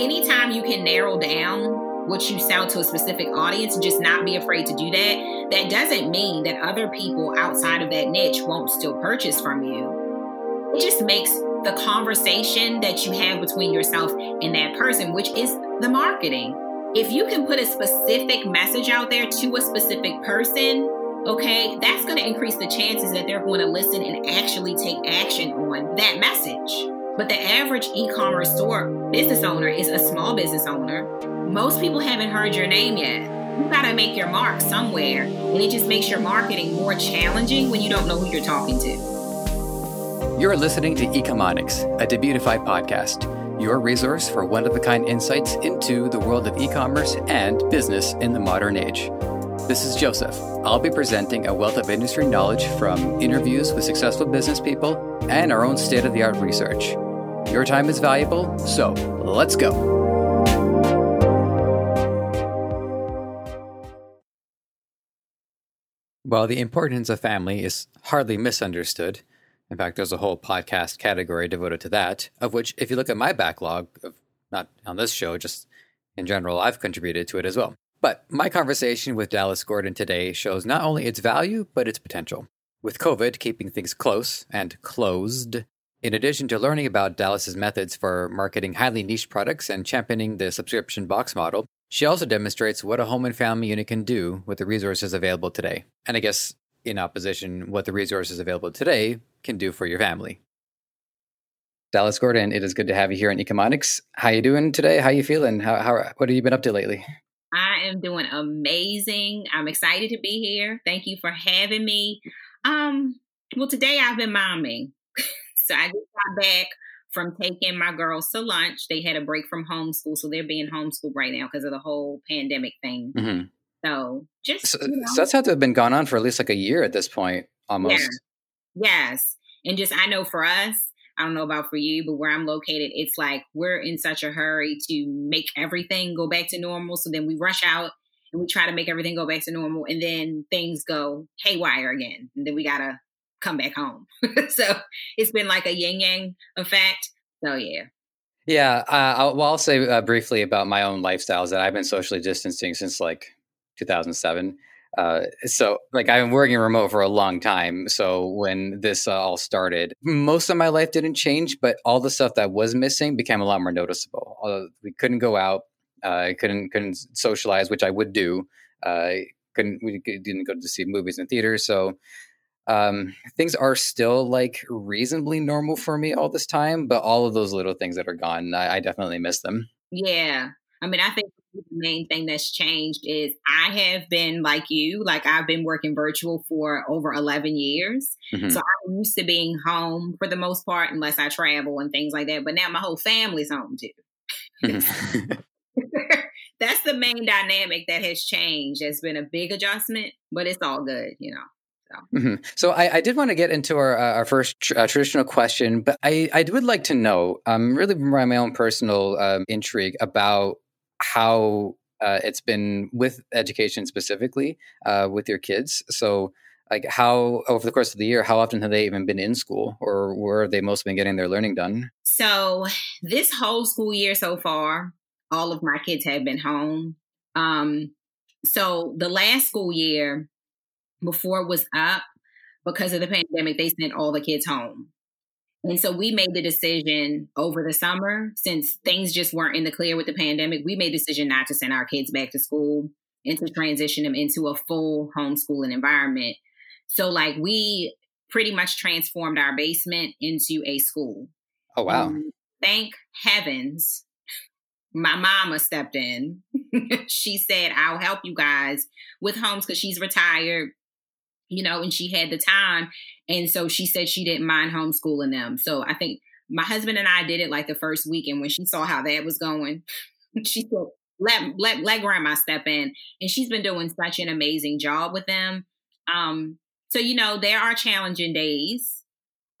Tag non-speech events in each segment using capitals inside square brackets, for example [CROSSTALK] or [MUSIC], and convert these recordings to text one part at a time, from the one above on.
anytime you can narrow down what you sell to a specific audience just not be afraid to do that, that doesn't mean that other people outside of that niche won't still purchase from you. It just makes the conversation that you have between yourself and that person, which is the marketing. If you can put a specific message out there to a specific person, okay, that's going to increase the chances that they're going to listen and actually take action on that message. But the average e commerce store business owner is a small business owner. Most people haven't heard your name yet. You got to make your mark somewhere, and it just makes your marketing more challenging when you don't know who you're talking to. You're listening to Ecomonics, a Debutify podcast, your resource for one of a kind insights into the world of e commerce and business in the modern age. This is Joseph. I'll be presenting a wealth of industry knowledge from interviews with successful business people and our own state of the art research. Your time is valuable, so let's go. While the importance of family is hardly misunderstood, in fact, there's a whole podcast category devoted to that, of which, if you look at my backlog, of not on this show, just in general, I've contributed to it as well. But my conversation with Dallas Gordon today shows not only its value, but its potential. With COVID keeping things close and closed, in addition to learning about Dallas's methods for marketing highly niche products and championing the subscription box model, she also demonstrates what a home and family unit can do with the resources available today. And I guess in opposition, what the resources available today can do for your family. Dallas Gordon, it is good to have you here on Ecomonics. How you doing today? How you feeling? How, how what have you been up to lately? I am doing amazing. I'm excited to be here. Thank you for having me. Um, well, today I've been momming. [LAUGHS] so I just got back from taking my girls to lunch. They had a break from homeschool, so they're being homeschooled right now because of the whole pandemic thing. Mm-hmm. So just so, you know. so, that's had to have been gone on for at least like a year at this point, almost. Yeah. Yes, and just I know for us, I don't know about for you, but where I'm located, it's like we're in such a hurry to make everything go back to normal. So then we rush out and we try to make everything go back to normal, and then things go haywire again, and then we gotta come back home. [LAUGHS] so it's been like a yin yang effect. So yeah. Yeah, uh, I'll, well, I'll say uh, briefly about my own lifestyles that I've been socially distancing since like 2007. Uh, so like I've been working remote for a long time. So when this uh, all started, most of my life didn't change, but all the stuff that was missing became a lot more noticeable. Uh, we couldn't go out, uh, couldn't couldn't socialize, which I would do. Uh, couldn't we didn't go to see movies and theaters. So um, things are still like reasonably normal for me all this time, but all of those little things that are gone, I, I definitely miss them. Yeah, I mean, I think the main thing that's changed is I have been like you, like I've been working virtual for over 11 years. Mm-hmm. So I'm used to being home for the most part, unless I travel and things like that. But now my whole family's home too. Mm-hmm. [LAUGHS] [LAUGHS] that's the main dynamic that has changed. It's been a big adjustment, but it's all good, you know. So, mm-hmm. so I, I, did want to get into our, uh, our first tr- uh, traditional question, but I, I would like to know, um, really from my own personal um, intrigue about how uh, it's been with education specifically uh, with your kids. So, like, how over the course of the year, how often have they even been in school, or where have they most been getting their learning done? So, this whole school year so far, all of my kids have been home. Um, so, the last school year before it was up, because of the pandemic, they sent all the kids home. And so we made the decision over the summer, since things just weren't in the clear with the pandemic, we made the decision not to send our kids back to school and to transition them into a full homeschooling environment. So, like, we pretty much transformed our basement into a school. Oh, wow. Um, thank heavens my mama stepped in. [LAUGHS] she said, I'll help you guys with homes because she's retired you know, and she had the time. And so she said she didn't mind homeschooling them. So I think my husband and I did it like the first week. And when she saw how that was going, [LAUGHS] she said, let, let, let grandma step in. And she's been doing such an amazing job with them. Um, so, you know, there are challenging days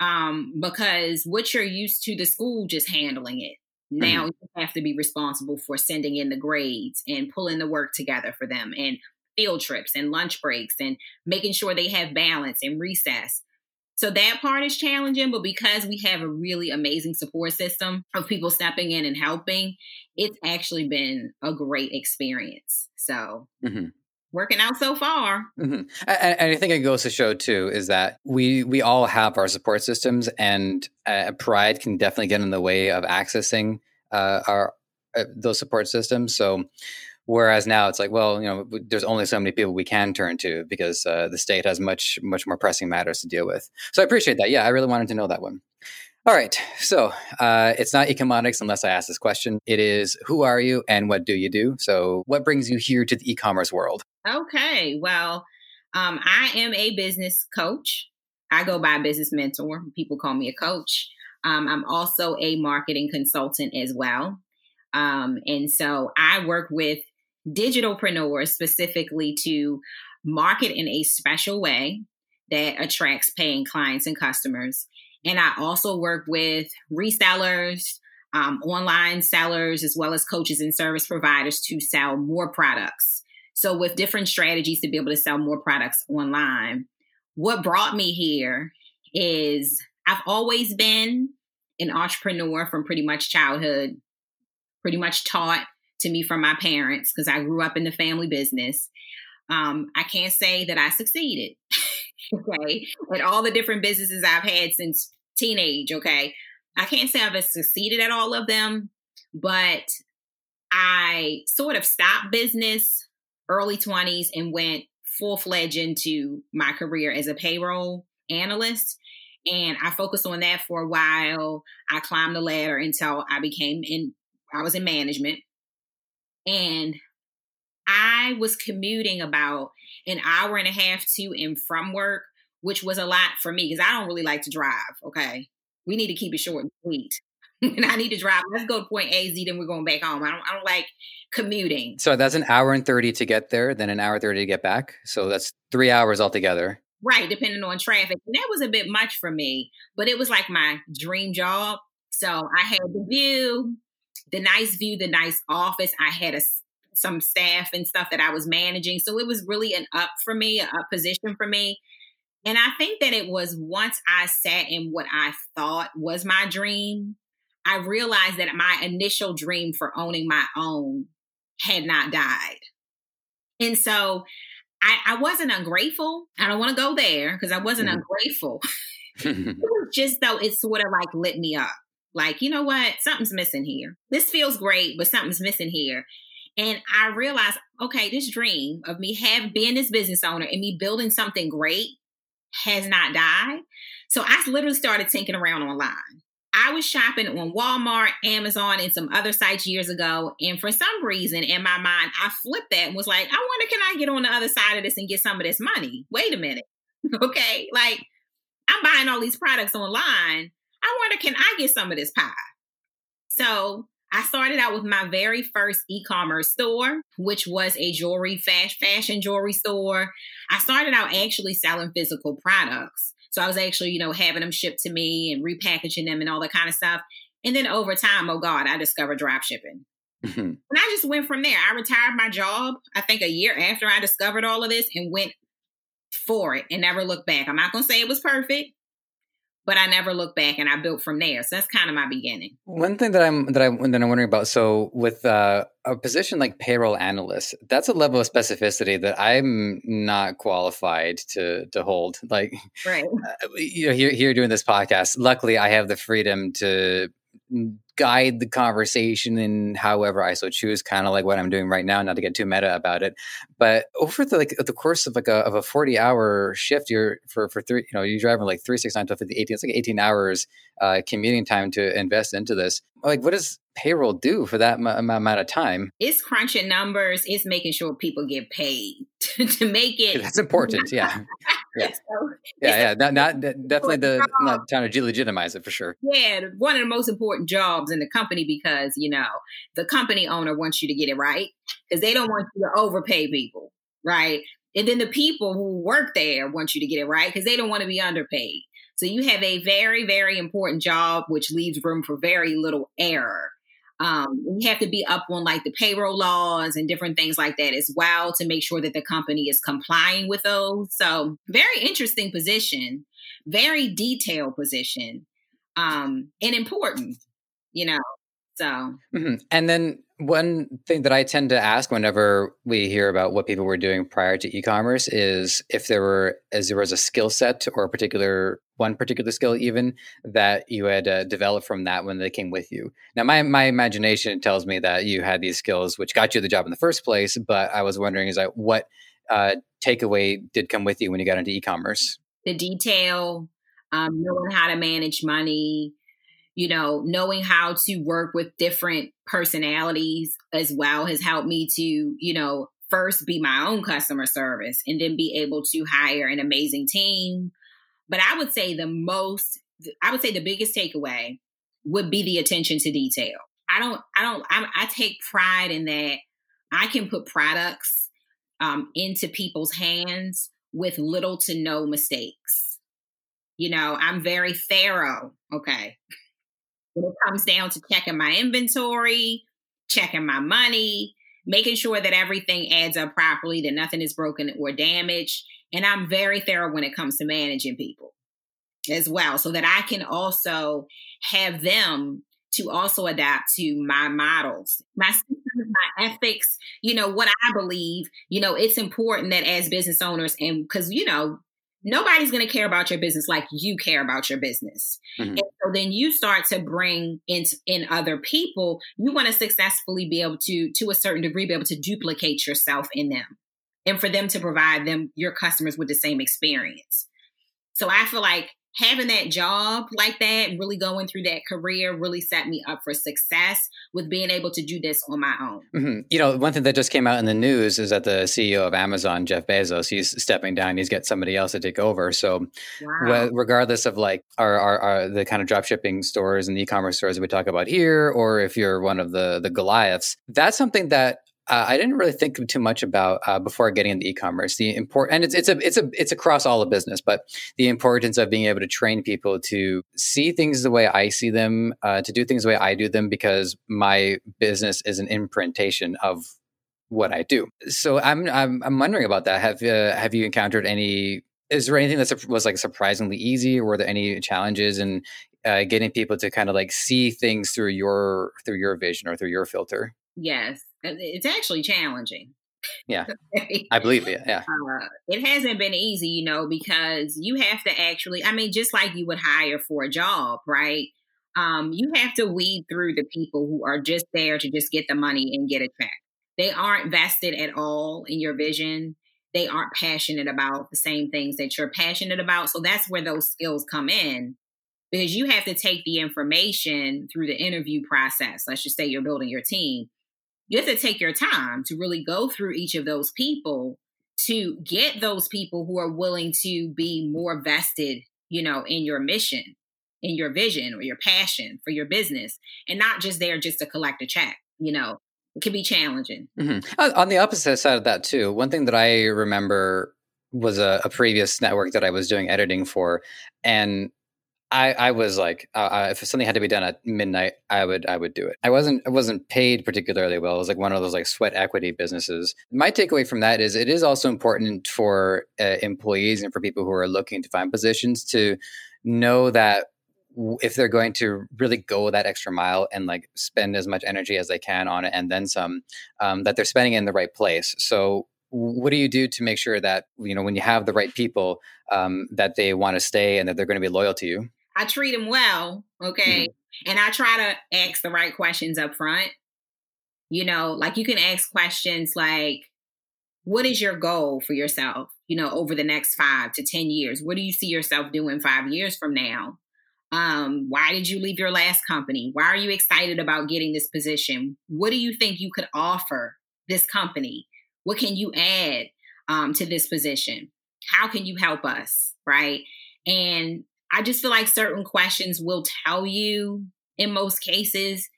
um, because what you're used to the school just handling it. Now mm-hmm. you have to be responsible for sending in the grades and pulling the work together for them and field trips and lunch breaks and making sure they have balance and recess. So that part is challenging, but because we have a really amazing support system of people stepping in and helping, it's actually been a great experience. So mm-hmm working out so far. Mm-hmm. And, and, I think it goes to show too is that we we all have our support systems, and uh, pride can definitely get in the way of accessing uh, our uh, those support systems. So. Whereas now it's like, well, you know, there's only so many people we can turn to because uh, the state has much, much more pressing matters to deal with. So I appreciate that. Yeah, I really wanted to know that one. All right. So uh, it's not Ecomonics unless I ask this question. It is who are you and what do you do? So, what brings you here to the e commerce world? Okay. Well, um, I am a business coach. I go by business mentor. People call me a coach. Um, I'm also a marketing consultant as well. Um, and so I work with digitalpreneurs specifically to market in a special way that attracts paying clients and customers and I also work with resellers, um, online sellers, as well as coaches and service providers to sell more products. So, with different strategies to be able to sell more products online. What brought me here is I've always been an entrepreneur from pretty much childhood, pretty much taught to me from my parents because I grew up in the family business. Um, I can't say that I succeeded. [LAUGHS] okay, at all the different businesses I've had since teenage. Okay, I can't say I've succeeded at all of them, but I sort of stopped business early 20s and went full fledged into my career as a payroll analyst. And I focused on that for a while. I climbed the ladder until I became in, I was in management. And I was commuting about an hour and a half to and from work which was a lot for me because I don't really like to drive. Okay. We need to keep it short and sweet. [LAUGHS] and I need to drive. Let's go to point A, Z, then we're going back home. I don't, I don't like commuting. So that's an hour and 30 to get there, then an hour 30 to get back. So that's three hours altogether. Right, depending on traffic. And that was a bit much for me, but it was like my dream job. So I had the view, the nice view, the nice office. I had a, some staff and stuff that I was managing. So it was really an up for me, a up position for me. And I think that it was once I sat in what I thought was my dream, I realized that my initial dream for owning my own had not died. And so I, I wasn't ungrateful. I don't want to go there because I wasn't mm. ungrateful. [LAUGHS] just though it sort of like lit me up. Like, you know what? Something's missing here. This feels great, but something's missing here. And I realized, okay, this dream of me have being this business owner and me building something great has not died. So I literally started tinking around online. I was shopping on Walmart, Amazon, and some other sites years ago. And for some reason in my mind, I flipped that and was like, I wonder, can I get on the other side of this and get some of this money? Wait a minute. [LAUGHS] okay. Like, I'm buying all these products online. I wonder, can I get some of this pie? So I started out with my very first e commerce store, which was a jewelry, fast fashion jewelry store. I started out actually selling physical products. So I was actually, you know, having them shipped to me and repackaging them and all that kind of stuff. And then over time, oh God, I discovered drop shipping. Mm-hmm. And I just went from there. I retired my job, I think a year after I discovered all of this and went for it and never looked back. I'm not going to say it was perfect, but I never looked back and I built from there. So that's kind of my beginning. One thing that I'm that I that I'm wondering about. So with uh, a position like payroll analyst, that's a level of specificity that I'm not qualified to to hold. Like, right? [LAUGHS] Uh, you know, here here doing this podcast. Luckily, I have the freedom to guide the conversation in however I so choose, kind of like what I'm doing right now, not to get too meta about it. But over the like the course of like a of a 40 hour shift, you're for for three, you know, you're driving like three, six, nine, 12, 50, 18, it's like 18 hours uh, commuting time to invest into this. Like, what does payroll do for that m- amount of time? It's crunching numbers. It's making sure people get paid [LAUGHS] to make it. That's important. Yeah. [LAUGHS] Yeah. [LAUGHS] So yeah. Yeah. Not, not definitely the, not trying to delegitimize it for sure. Yeah. One of the most important jobs in the company because, you know, the company owner wants you to get it right because they don't want you to overpay people. Right. And then the people who work there want you to get it right because they don't want to be underpaid. So you have a very, very important job, which leaves room for very little error. Um, you have to be up on like the payroll laws and different things like that as well to make sure that the company is complying with those. So, very interesting position very detailed position um, and important, you know. So, mm-hmm. and then one thing that I tend to ask whenever we hear about what people were doing prior to e-commerce is if there were as there was a skill set or a particular one particular skill even that you had uh, developed from that when they came with you. Now, my my imagination tells me that you had these skills which got you the job in the first place, but I was wondering is that what uh, takeaway did come with you when you got into e-commerce? The detail, um, knowing how to manage money, you know, knowing how to work with different personalities as well has helped me to, you know, first be my own customer service and then be able to hire an amazing team. But I would say the most, I would say the biggest takeaway would be the attention to detail. I don't, I don't, I, I take pride in that I can put products um, into people's hands with little to no mistakes. You know, I'm very thorough. Okay. When it comes down to checking my inventory, checking my money, making sure that everything adds up properly, that nothing is broken or damaged. And I'm very thorough when it comes to managing people as well, so that I can also have them to also adapt to my models, my systems, my ethics, you know, what I believe, you know, it's important that as business owners, and because, you know, nobody's going to care about your business like you care about your business. Mm-hmm. And so then you start to bring in, in other people, you want to successfully be able to, to a certain degree, be able to duplicate yourself in them and for them to provide them, your customers with the same experience. So I feel like having that job like that, really going through that career, really set me up for success with being able to do this on my own. Mm-hmm. You know, one thing that just came out in the news is that the CEO of Amazon, Jeff Bezos, he's stepping down. He's got somebody else to take over. So, wow. regardless of like our, our, our, the kind of drop shipping stores and e-commerce stores that we talk about here, or if you're one of the the Goliaths, that's something that uh, I didn't really think too much about uh, before getting into e-commerce. The import and it's it's a it's a it's across all of business, but the importance of being able to train people to see things the way I see them, uh, to do things the way I do them, because my business is an imprintation of what I do. So I'm I'm, I'm wondering about that. Have uh, have you encountered any? Is there anything that was like surprisingly easy? Or were there any challenges in uh, getting people to kind of like see things through your through your vision or through your filter? Yes, it's actually challenging. Yeah, [LAUGHS] I believe it. Yeah, uh, it hasn't been easy, you know, because you have to actually. I mean, just like you would hire for a job, right? Um, you have to weed through the people who are just there to just get the money and get a check. They aren't vested at all in your vision. They aren't passionate about the same things that you're passionate about. So that's where those skills come in because you have to take the information through the interview process. Let's just say you're building your team you have to take your time to really go through each of those people to get those people who are willing to be more vested, you know, in your mission, in your vision or your passion for your business and not just there just to collect a check, you know. It can be challenging. Mm-hmm. On the opposite side of that too, one thing that I remember was a, a previous network that I was doing editing for and I, I was like, uh, uh, if something had to be done at midnight, I would, I would do it. I wasn't, I wasn't paid particularly well. It was like one of those like sweat equity businesses. My takeaway from that is it is also important for uh, employees and for people who are looking to find positions to know that if they're going to really go that extra mile and like spend as much energy as they can on it and then some, um, that they're spending it in the right place. So what do you do to make sure that you know when you have the right people um, that they want to stay and that they're going to be loyal to you I treat them well, okay? Mm-hmm. And I try to ask the right questions up front. You know, like you can ask questions like, what is your goal for yourself, you know, over the next five to 10 years? What do you see yourself doing five years from now? Um, why did you leave your last company? Why are you excited about getting this position? What do you think you could offer this company? What can you add um, to this position? How can you help us? Right. And I just feel like certain questions will tell you in most cases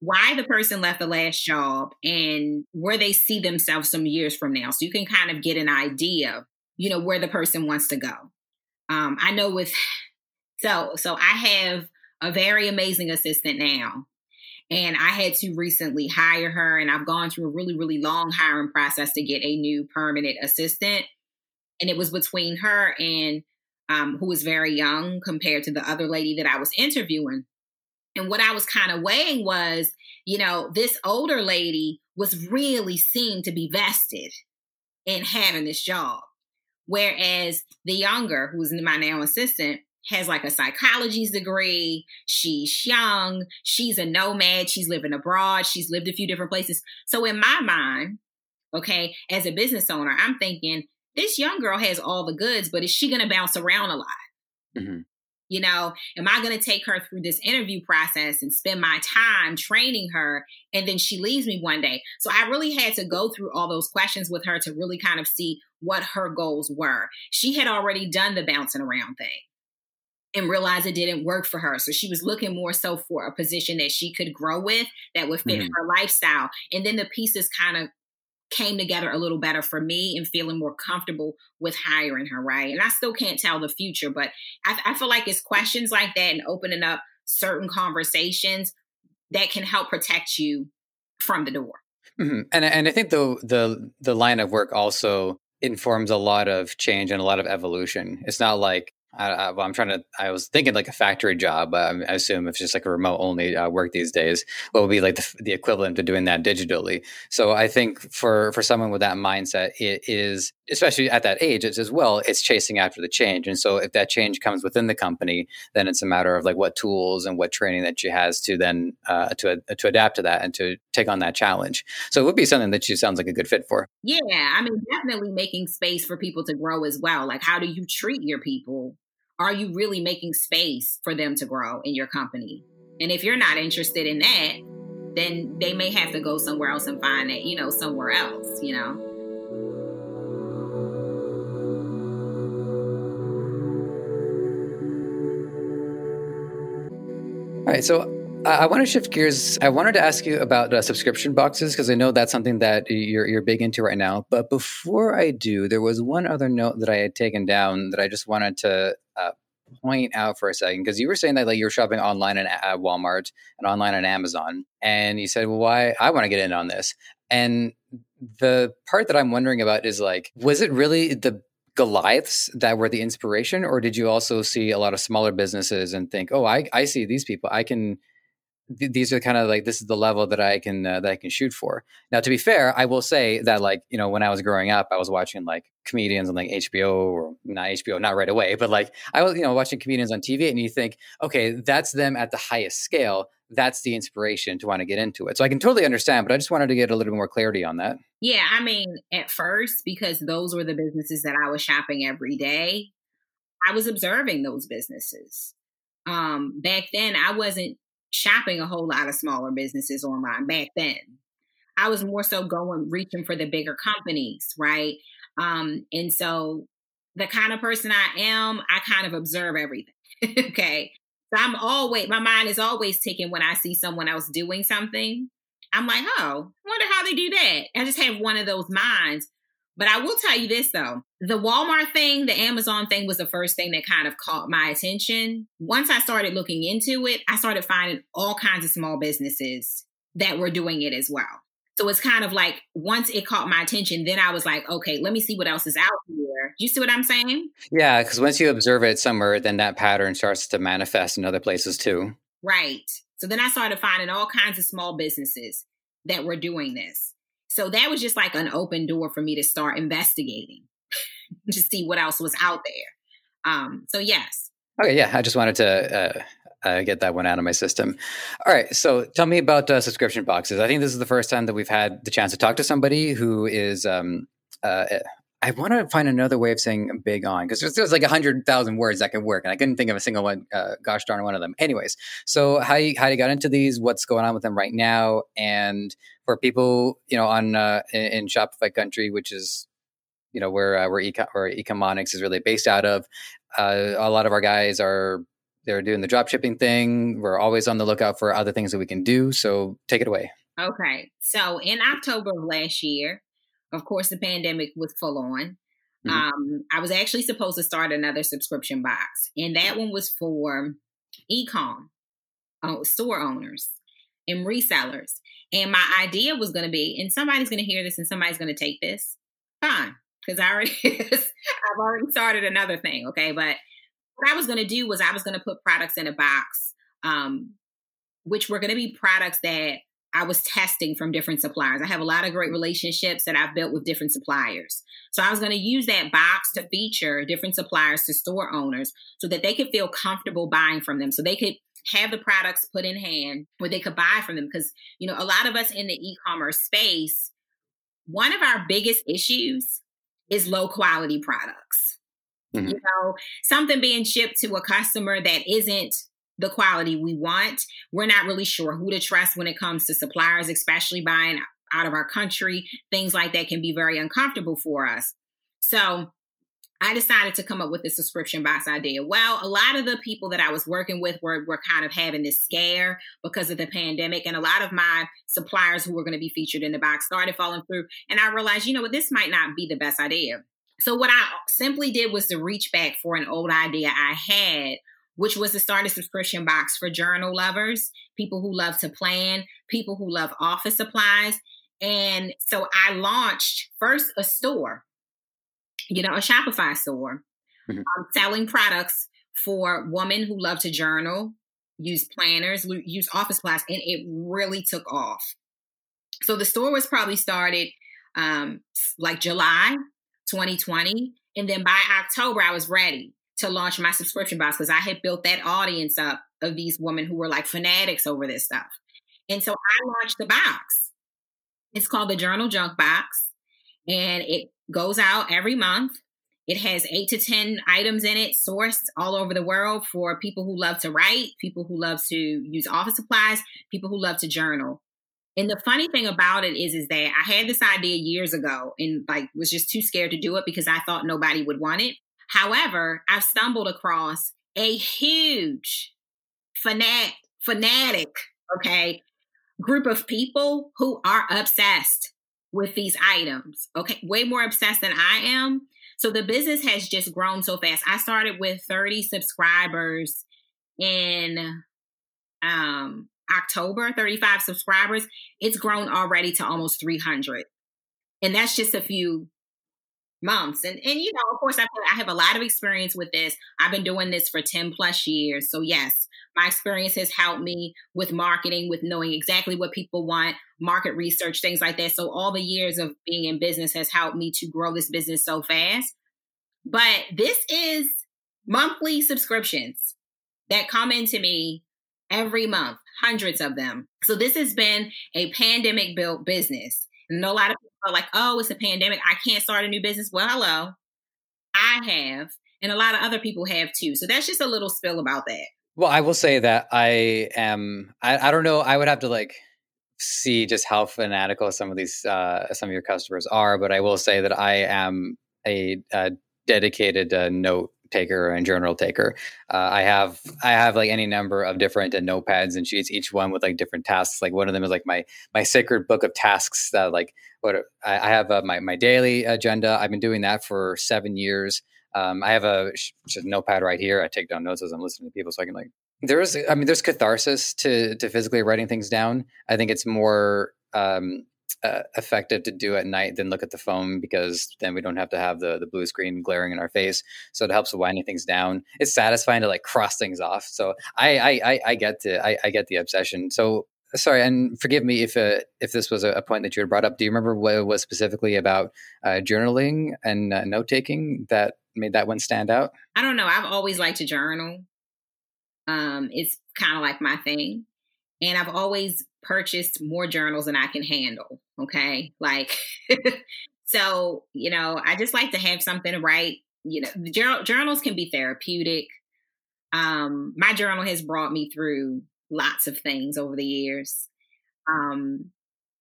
why the person left the last job and where they see themselves some years from now. So you can kind of get an idea, you know, where the person wants to go. Um, I know with [SIGHS] so so I have a very amazing assistant now. And I had to recently hire her, and I've gone through a really, really long hiring process to get a new permanent assistant. And it was between her and um, who was very young compared to the other lady that I was interviewing. And what I was kind of weighing was, you know, this older lady was really seen to be vested in having this job. Whereas the younger, who's my now assistant, has like a psychology's degree. She's young. She's a nomad. She's living abroad. She's lived a few different places. So in my mind, okay, as a business owner, I'm thinking this young girl has all the goods, but is she going to bounce around a lot? Mm-hmm. You know, am I going to take her through this interview process and spend my time training her and then she leaves me one day? So I really had to go through all those questions with her to really kind of see what her goals were. She had already done the bouncing around thing and realized it didn't work for her. So she was looking more so for a position that she could grow with that would fit mm-hmm. her lifestyle. And then the pieces kind of came together a little better for me and feeling more comfortable with hiring her, right? And I still can't tell the future, but I, I feel like it's questions like that and opening up certain conversations that can help protect you from the door. Mm-hmm. And and I think the the the line of work also informs a lot of change and a lot of evolution. It's not like I, I, well, I'm trying to. I was thinking like a factory job. I assume if it's just like a remote only uh, work these days, what would be like the, the, equivalent to doing that digitally? So I think for for someone with that mindset, it is especially at that age, it's as well. It's chasing after the change, and so if that change comes within the company, then it's a matter of like what tools and what training that she has to then uh, to to adapt to that and to take on that challenge. So it would be something that she sounds like a good fit for. Yeah, I mean, definitely making space for people to grow as well. Like, how do you treat your people? Are you really making space for them to grow in your company? And if you're not interested in that, then they may have to go somewhere else and find it, you know, somewhere else, you know. All right, so I want to shift gears. I wanted to ask you about uh, subscription boxes because I know that's something that you're you're big into right now. But before I do, there was one other note that I had taken down that I just wanted to point out for a second because you were saying that like you were shopping online at Walmart and online on Amazon, and you said, "Well, why I want to get in on this?" And the part that I'm wondering about is like, was it really the Goliaths that were the inspiration, or did you also see a lot of smaller businesses and think, "Oh, I I see these people. I can." Th- these are kind of like this is the level that I can uh, that I can shoot for. Now, to be fair, I will say that like you know when I was growing up, I was watching like comedians on like HBO or not HBO, not right away, but like I was you know watching comedians on TV, and you think, okay, that's them at the highest scale. That's the inspiration to want to get into it. So I can totally understand, but I just wanted to get a little bit more clarity on that. Yeah, I mean, at first, because those were the businesses that I was shopping every day, I was observing those businesses. Um, back then, I wasn't shopping a whole lot of smaller businesses online back then. I was more so going reaching for the bigger companies, right? Um, and so the kind of person I am, I kind of observe everything. [LAUGHS] okay. So I'm always my mind is always ticking when I see someone else doing something. I'm like, oh, wonder how they do that. I just have one of those minds but I will tell you this though the Walmart thing, the Amazon thing was the first thing that kind of caught my attention. Once I started looking into it, I started finding all kinds of small businesses that were doing it as well. So it's kind of like once it caught my attention, then I was like, okay, let me see what else is out here. You see what I'm saying? Yeah, because once you observe it somewhere, then that pattern starts to manifest in other places too. Right. So then I started finding all kinds of small businesses that were doing this. So that was just like an open door for me to start investigating [LAUGHS] to see what else was out there. Um, so yes. Okay, yeah, I just wanted to uh, uh, get that one out of my system. All right, so tell me about uh, subscription boxes. I think this is the first time that we've had the chance to talk to somebody who is. Um, uh, I want to find another way of saying big on because there's, there's, like a hundred thousand words that could work, and I couldn't think of a single one. Uh, gosh darn one of them. Anyways, so how you how you got into these? What's going on with them right now? And for people, you know, on uh, in, in Shopify country, which is you know where uh, where, Eco- where Ecomonics is really based out of. Uh, a lot of our guys are they're doing the drop shipping thing. We're always on the lookout for other things that we can do. So take it away. Okay. So in October of last year, of course, the pandemic was full on. Mm-hmm. Um, I was actually supposed to start another subscription box, and that one was for ecom uh, store owners and resellers. And my idea was going to be, and somebody's going to hear this and somebody's going to take this. Fine. Because I already, [LAUGHS] I've already started another thing. Okay. But what I was going to do was I was going to put products in a box, um, which were going to be products that I was testing from different suppliers. I have a lot of great relationships that I've built with different suppliers. So I was going to use that box to feature different suppliers to store owners so that they could feel comfortable buying from them. So they could have the products put in hand where they could buy from them. Because, you know, a lot of us in the e commerce space, one of our biggest issues is low quality products. Mm-hmm. You know, something being shipped to a customer that isn't the quality we want. We're not really sure who to trust when it comes to suppliers, especially buying out of our country. Things like that can be very uncomfortable for us. So I decided to come up with the subscription box idea. Well, a lot of the people that I was working with were, were kind of having this scare because of the pandemic. And a lot of my suppliers who were going to be featured in the box started falling through. And I realized, you know what, this might not be the best idea. So what I simply did was to reach back for an old idea I had which was to start a subscription box for journal lovers, people who love to plan, people who love office supplies. And so I launched first a store, you know, a Shopify store, mm-hmm. um, selling products for women who love to journal, use planners, use office supplies, and it really took off. So the store was probably started um, like July 2020. And then by October, I was ready to launch my subscription box because I had built that audience up of these women who were like fanatics over this stuff. And so I launched the box. It's called the Journal Junk Box, and it goes out every month. It has eight to 10 items in it, sourced all over the world for people who love to write, people who love to use office supplies, people who love to journal. And the funny thing about it is, is that I had this idea years ago and like was just too scared to do it because I thought nobody would want it. However, I've stumbled across a huge fanat, fanatic, okay, group of people who are obsessed with these items. Okay, way more obsessed than I am. So the business has just grown so fast. I started with 30 subscribers in um October, 35 subscribers. It's grown already to almost 300. And that's just a few months. And and you know, of course, I I have a lot of experience with this. I've been doing this for 10 plus years. So yes, my experience has helped me with marketing, with knowing exactly what people want, market research, things like that. So all the years of being in business has helped me to grow this business so fast. But this is monthly subscriptions that come into me every month, hundreds of them. So this has been a pandemic built business. And a lot of people are like, oh, it's a pandemic. I can't start a new business. Well, hello. I have. And a lot of other people have too. So that's just a little spill about that. Well, I will say that I am, I, I don't know. I would have to like see just how fanatical some of these, uh, some of your customers are. But I will say that I am a, a dedicated uh, note taker and journal taker. Uh, I have I have like any number of different uh, notepads and sheets, each one with like different tasks. Like one of them is like my my sacred book of tasks that like what I, I have uh, my my daily agenda. I've been doing that for seven years. Um, I have a, notepad right here. I take down notes as I'm listening to people, so I can like. There's, I mean, there's catharsis to to physically writing things down. I think it's more um, uh, effective to do at night than look at the phone because then we don't have to have the the blue screen glaring in our face. So it helps winding things down. It's satisfying to like cross things off. So I I I, I get to I, I, get the obsession. So sorry, and forgive me if uh, if this was a, point that you had brought up. Do you remember what it was specifically about uh, journaling and uh, note taking that made that one stand out? I don't know. I've always liked to journal. Um, it's kind of like my thing. And I've always purchased more journals than I can handle. Okay. Like, [LAUGHS] so, you know, I just like to have something write. You know, journal, journals can be therapeutic. Um, my journal has brought me through lots of things over the years. Um,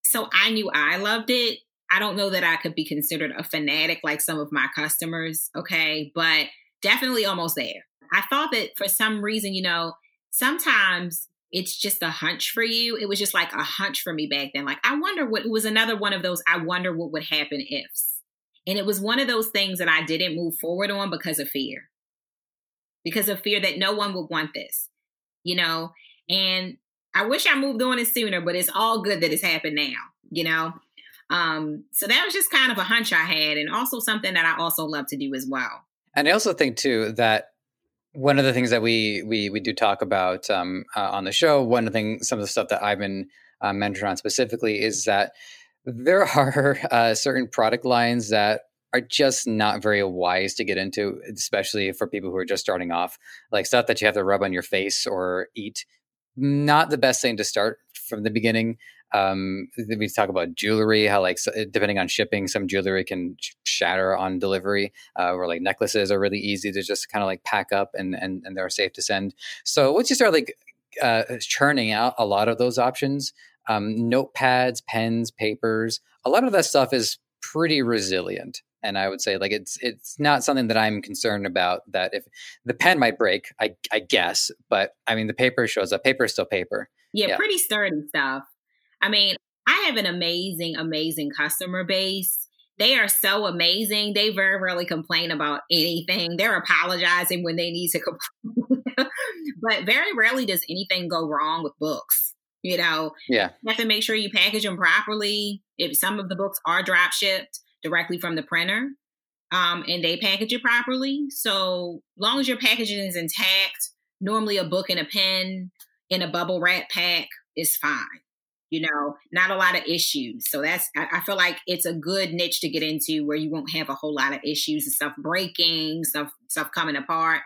so I knew I loved it. I don't know that I could be considered a fanatic like some of my customers. Okay. But definitely almost there. I thought that for some reason, you know, sometimes it's just a hunch for you. It was just like a hunch for me back then. Like, I wonder what it was another one of those, I wonder what would happen ifs. And it was one of those things that I didn't move forward on because of fear. Because of fear that no one would want this, you know? And I wish I moved on it sooner, but it's all good that it's happened now, you know? Um, so that was just kind of a hunch I had, and also something that I also love to do as well. And I also think too that one of the things that we we we do talk about um, uh, on the show, one of the things, some of the stuff that I've been uh, on specifically is that there [LAUGHS] are uh, certain product lines that are just not very wise to get into, especially for people who are just starting off. Like stuff that you have to rub on your face or eat. Not the best thing to start from the beginning. Um, we talk about jewelry, how like depending on shipping, some jewelry can shatter on delivery, uh, or like necklaces are really easy to just kind of like pack up and and and they're safe to send. So once you start like uh, churning out a lot of those options, um, notepads, pens, papers, a lot of that stuff is pretty resilient and I would say like it's it's not something that I'm concerned about. That if the pen might break, I I guess, but I mean the paper shows up. Paper is still paper. Yeah, yeah, pretty sturdy stuff. I mean, I have an amazing, amazing customer base. They are so amazing. They very rarely complain about anything. They're apologizing when they need to complain, [LAUGHS] but very rarely does anything go wrong with books. You know, yeah, you have to make sure you package them properly. If some of the books are drop shipped directly from the printer, um, and they package it properly. So long as your packaging is intact, normally a book and a pen in a bubble wrap pack is fine. You know, not a lot of issues. So that's I, I feel like it's a good niche to get into where you won't have a whole lot of issues and stuff breaking, stuff stuff coming apart.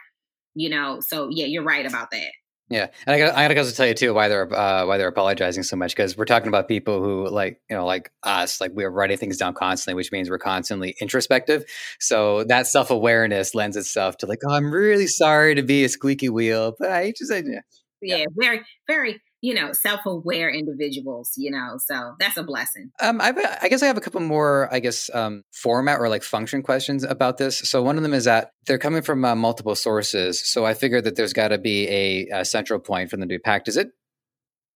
You know, so yeah, you're right about that. Yeah, and I got I got to tell you too why they're uh, why they're apologizing so much because we're talking about people who like you know like us like we're writing things down constantly, which means we're constantly introspective. So that self awareness lends itself to like, oh, I'm really sorry to be a squeaky wheel, but I just I, yeah. yeah, very very you know, self-aware individuals, you know, so that's a blessing. Um, I've, I guess I have a couple more, I guess, um, format or like function questions about this. So one of them is that they're coming from uh, multiple sources. So I figured that there's got to be a, a, central point for them to be packed. Is it?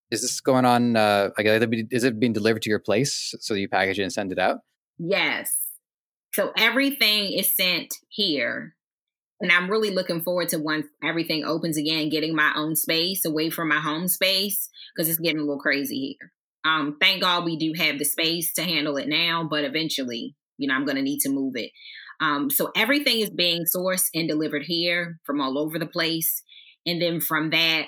Is this going on? Uh, like, is it being delivered to your place so you package it and send it out? Yes. So everything is sent here and I'm really looking forward to once everything opens again, getting my own space away from my home space because it's getting a little crazy here. Um, thank God we do have the space to handle it now, but eventually, you know, I'm going to need to move it. Um, so everything is being sourced and delivered here from all over the place. And then from that,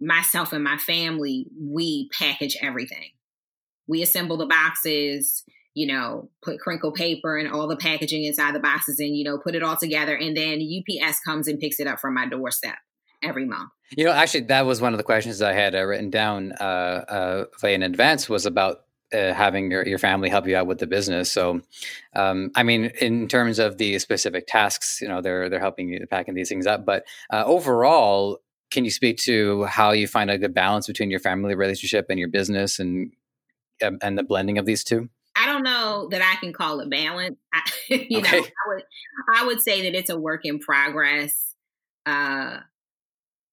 myself and my family, we package everything. We assemble the boxes, you know, put crinkle paper and all the packaging inside the boxes and, you know, put it all together. And then UPS comes and picks it up from my doorstep every month. You know, actually, that was one of the questions I had uh, written down uh, uh, in advance was about uh, having your, your family help you out with the business. So, um, I mean, in terms of the specific tasks, you know, they're they're helping you packing these things up. But uh, overall, can you speak to how you find a good balance between your family relationship and your business, and um, and the blending of these two? I don't know that I can call it balance. [LAUGHS] I, [LAUGHS] you okay. know, I would I would say that it's a work in progress uh,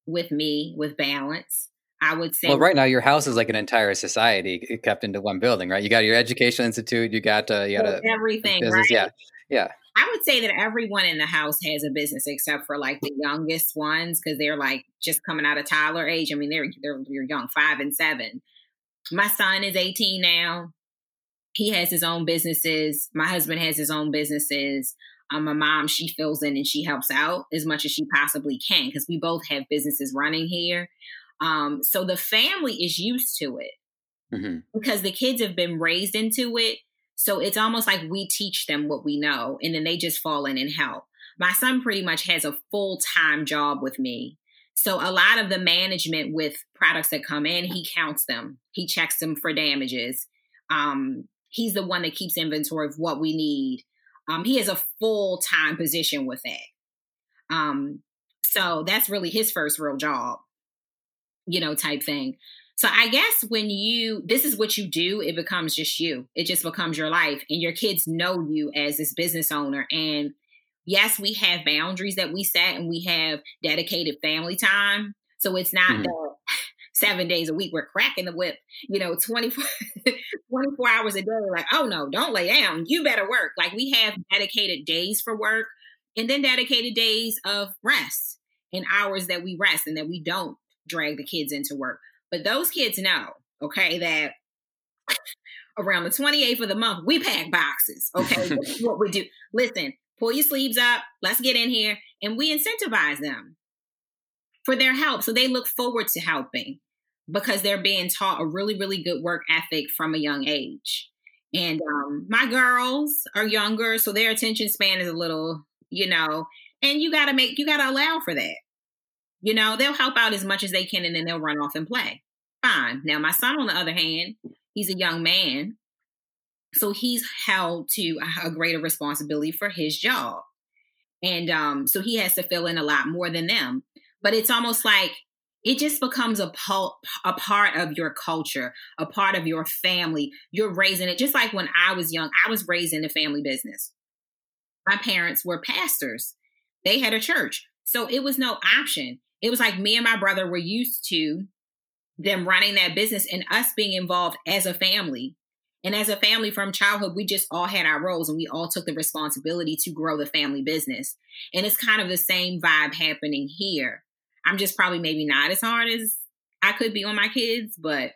with me with balance. I would say. Well, right now your house is like an entire society kept into one building, right? You got your educational institute, you got uh, you got a everything, business. right? Yeah, yeah. I would say that everyone in the house has a business except for like the youngest ones because they're like just coming out of toddler age. I mean, they're they're, they're young, five and seven. My son is eighteen now he has his own businesses. My husband has his own businesses. Um, my mom, she fills in and she helps out as much as she possibly can because we both have businesses running here. Um, so the family is used to it mm-hmm. because the kids have been raised into it. So it's almost like we teach them what we know and then they just fall in and help. My son pretty much has a full time job with me. So a lot of the management with products that come in, he counts them, he checks them for damages. Um, he's the one that keeps inventory of what we need. Um, he has a full time position with that. Um, so that's really his first real job, you know, type thing. So I guess when you, this is what you do, it becomes just you. It just becomes your life. And your kids know you as this business owner. And yes, we have boundaries that we set and we have dedicated family time. So it's not mm-hmm. the seven days a week. We're cracking the whip, you know, 24, [LAUGHS] 24 hours a day. Like, oh no, don't lay down. You better work. Like we have dedicated days for work and then dedicated days of rest and hours that we rest and that we don't drag the kids into work. But those kids know, okay, that [LAUGHS] around the 28th of the month, we pack boxes. Okay. [LAUGHS] what we do. Listen, pull your sleeves up. Let's get in here. And we incentivize them. for their help. So they look forward to helping because they're being taught a really, really good work ethic from a young age. And um, my girls are younger, so their attention span is a little, you know, and you got to make, you got to allow for that. You know, they'll help out as much as they can and then they'll run off and play. Fine. Now, my son, on the other hand, he's a young man. So he's held to a greater responsibility for his job. And um, so he has to fill in a lot more than them. But it's almost like it just becomes a, a part of your culture, a part of your family. You're raising it just like when I was young, I was raised in the family business. My parents were pastors, they had a church. So it was no option. It was like me and my brother were used to them running that business and us being involved as a family. And as a family from childhood, we just all had our roles and we all took the responsibility to grow the family business. And it's kind of the same vibe happening here. I'm just probably maybe not as hard as I could be on my kids, but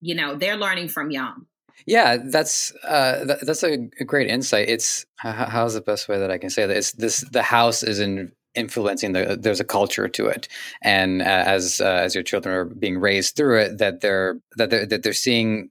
you know, they're learning from young. Yeah, that's uh, that's a, great insight. It's how's the best way that I can say that? It's this: the house is in influencing the there's a culture to it and uh, as uh, as your children are being raised through it that they're that they're that they're seeing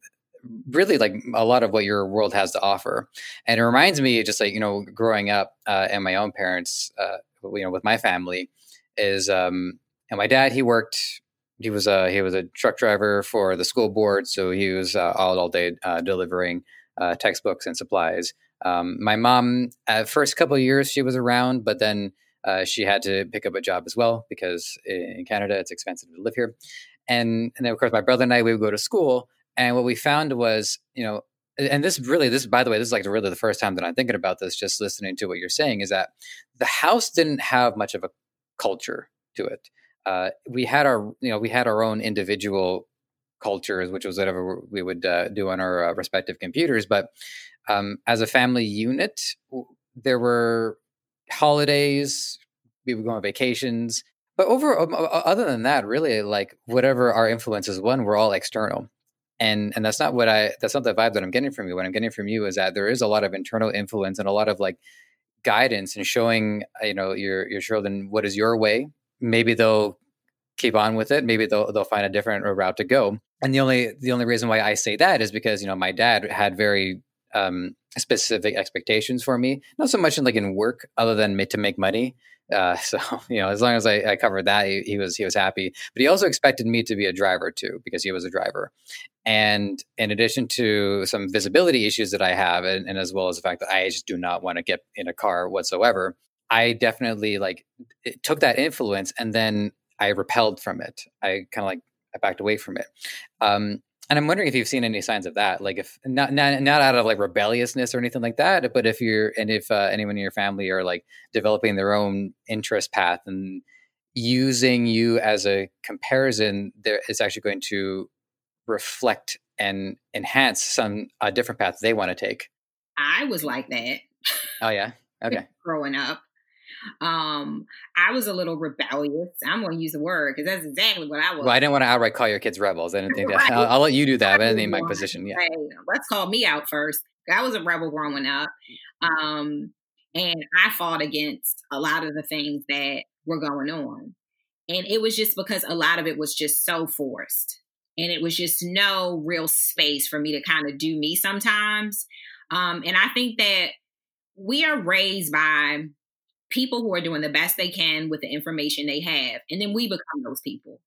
really like a lot of what your world has to offer and it reminds me just like you know growing up uh, and my own parents uh, you know with my family is um and my dad he worked he was a he was a truck driver for the school board so he was uh, all all day uh, delivering uh, textbooks and supplies um, my mom at first couple years she was around but then uh, she had to pick up a job as well because in Canada it's expensive to live here. And, and then of course my brother and I we would go to school, and what we found was you know, and this really this by the way this is like really the first time that I'm thinking about this just listening to what you're saying is that the house didn't have much of a culture to it. Uh, we had our you know we had our own individual cultures, which was whatever we would uh, do on our uh, respective computers. But um, as a family unit, there were holidays, we would go on vacations. But over, um, other than that, really, like whatever our influences, one, we're all external, and and that's not what I. That's not the vibe that I'm getting from you. What I'm getting from you is that there is a lot of internal influence and a lot of like guidance and showing, you know, your your children what is your way. Maybe they'll keep on with it. Maybe they'll they'll find a different route to go. And the only the only reason why I say that is because you know my dad had very um, specific expectations for me. Not so much in like in work, other than to make money. Uh, [LAUGHS] so you know, as long as I, I covered that, he, he, was he was happy. But he also expected me to be a driver too, because he was a driver. And in addition to some visibility issues that I have, and, and as well as the fact that I just do not want to get in a car whatsoever, I definitely like took that influence, and then I repelled from it. I kind of like I backed away from it. Um, and I'm wondering if you've seen any signs of that, like if not not, not out of like rebelliousness or anything like that, but if you're and if uh, anyone in your family are like developing their own interest path and using you as a comparison, there is actually going to reflect and enhance some a different path they want to take. I was like that. Oh yeah. [LAUGHS] Okay. Growing up, um, I was a little rebellious. I'm going to use the word because that's exactly what I was. Well, I didn't want to outright call your kids rebels. I didn't think [LAUGHS] right. that. I'll, I'll, let you do that. I didn't my position. Yeah. let's call me out first. I was a rebel growing up. Um, and I fought against a lot of the things that were going on. And it was just because a lot of it was just so forced. And it was just no real space for me to kind of do me sometimes. Um, and I think that we are raised by people who are doing the best they can with the information they have. And then we become those people.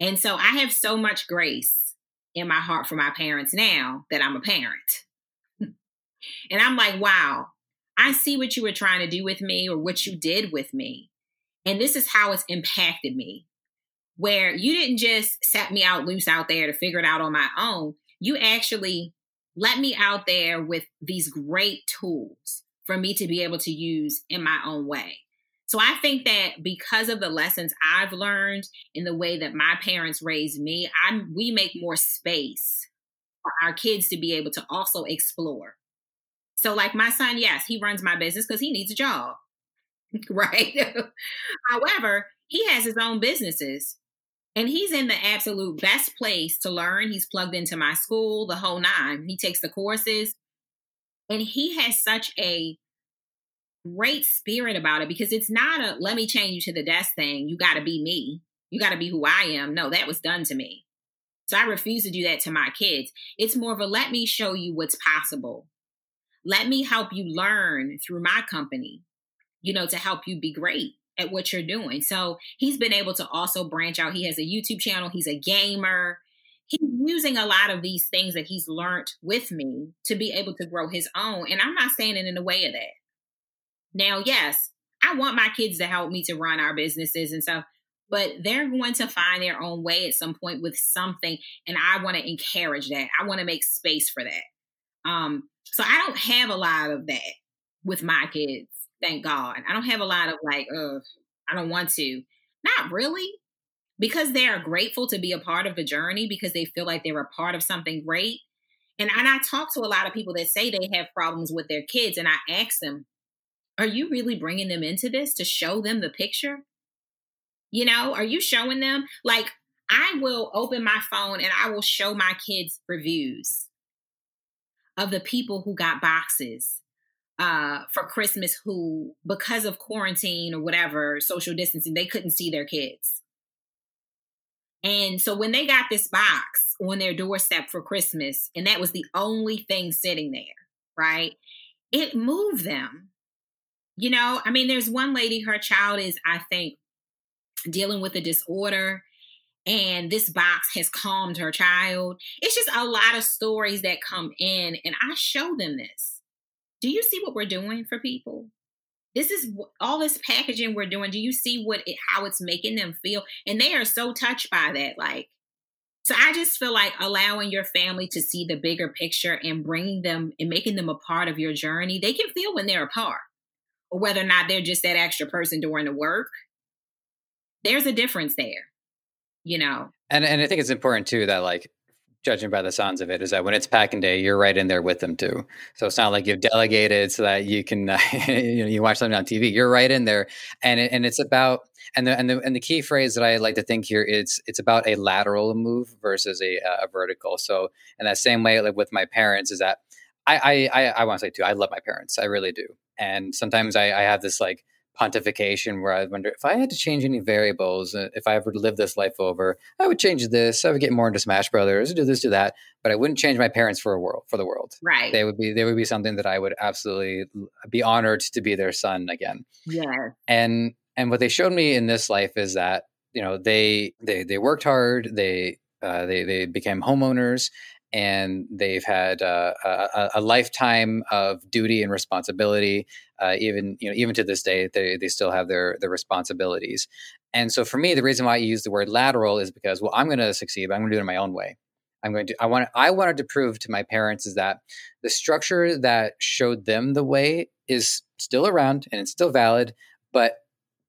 And so I have so much grace in my heart for my parents now that I'm a parent. [LAUGHS] and I'm like, wow, I see what you were trying to do with me or what you did with me. And this is how it's impacted me. Where you didn't just set me out loose out there to figure it out on my own. You actually let me out there with these great tools for me to be able to use in my own way. So I think that because of the lessons I've learned in the way that my parents raised me, I we make more space for our kids to be able to also explore. So like my son, yes, he runs my business because he needs a job. [LAUGHS] right? [LAUGHS] However, he has his own businesses and he's in the absolute best place to learn. He's plugged into my school, the whole nine. He takes the courses and he has such a great spirit about it because it's not a let me change you to the desk thing. You got to be me. You got to be who I am. No, that was done to me. So I refuse to do that to my kids. It's more of a let me show you what's possible. Let me help you learn through my company, you know, to help you be great at what you're doing. So he's been able to also branch out. He has a YouTube channel, he's a gamer. He's using a lot of these things that he's learned with me to be able to grow his own. And I'm not standing in the way of that. Now, yes, I want my kids to help me to run our businesses and stuff, but they're going to find their own way at some point with something. And I want to encourage that. I want to make space for that. Um, so I don't have a lot of that with my kids. Thank God. I don't have a lot of like, ugh, I don't want to. Not really. Because they are grateful to be a part of the journey because they feel like they're a part of something great. And, and I talk to a lot of people that say they have problems with their kids, and I ask them, Are you really bringing them into this to show them the picture? You know, are you showing them? Like, I will open my phone and I will show my kids reviews of the people who got boxes uh, for Christmas who, because of quarantine or whatever, social distancing, they couldn't see their kids. And so when they got this box on their doorstep for Christmas, and that was the only thing sitting there, right? It moved them. You know, I mean, there's one lady, her child is, I think, dealing with a disorder and this box has calmed her child. It's just a lot of stories that come in, and I show them this do you see what we're doing for people? This is all this packaging we're doing. Do you see what it, how it's making them feel? And they are so touched by that. Like, so I just feel like allowing your family to see the bigger picture and bringing them and making them a part of your journey. They can feel when they're apart, or whether or not they're just that extra person doing the work. There's a difference there, you know. And and I think it's important too that like judging by the sounds of it, is that when it's packing day, you're right in there with them too. So it's not like you've delegated so that you can, [LAUGHS] you know, you watch something on TV. You're right in there, and it, and it's about and the and the and the key phrase that I like to think here is it's about a lateral move versus a, a vertical. So in that same way, like with my parents, is that I I I, I want to say too, I love my parents, I really do, and sometimes I, I have this like pontification where I wonder if I had to change any variables, uh, if I ever live this life over, I would change this. I would get more into Smash Brothers, do this, do that, but I wouldn't change my parents for a world for the world. Right? They would be they would be something that I would absolutely be honored to be their son again. Yeah. And and what they showed me in this life is that you know they they they worked hard. They uh, they they became homeowners and they've had uh, a, a, lifetime of duty and responsibility. Uh, even you know, even to this day, they they still have their their responsibilities. And so, for me, the reason why I use the word lateral is because, well, I'm going to succeed, but I'm going to do it in my own way. I'm going to. I want. I wanted to prove to my parents is that the structure that showed them the way is still around and it's still valid, but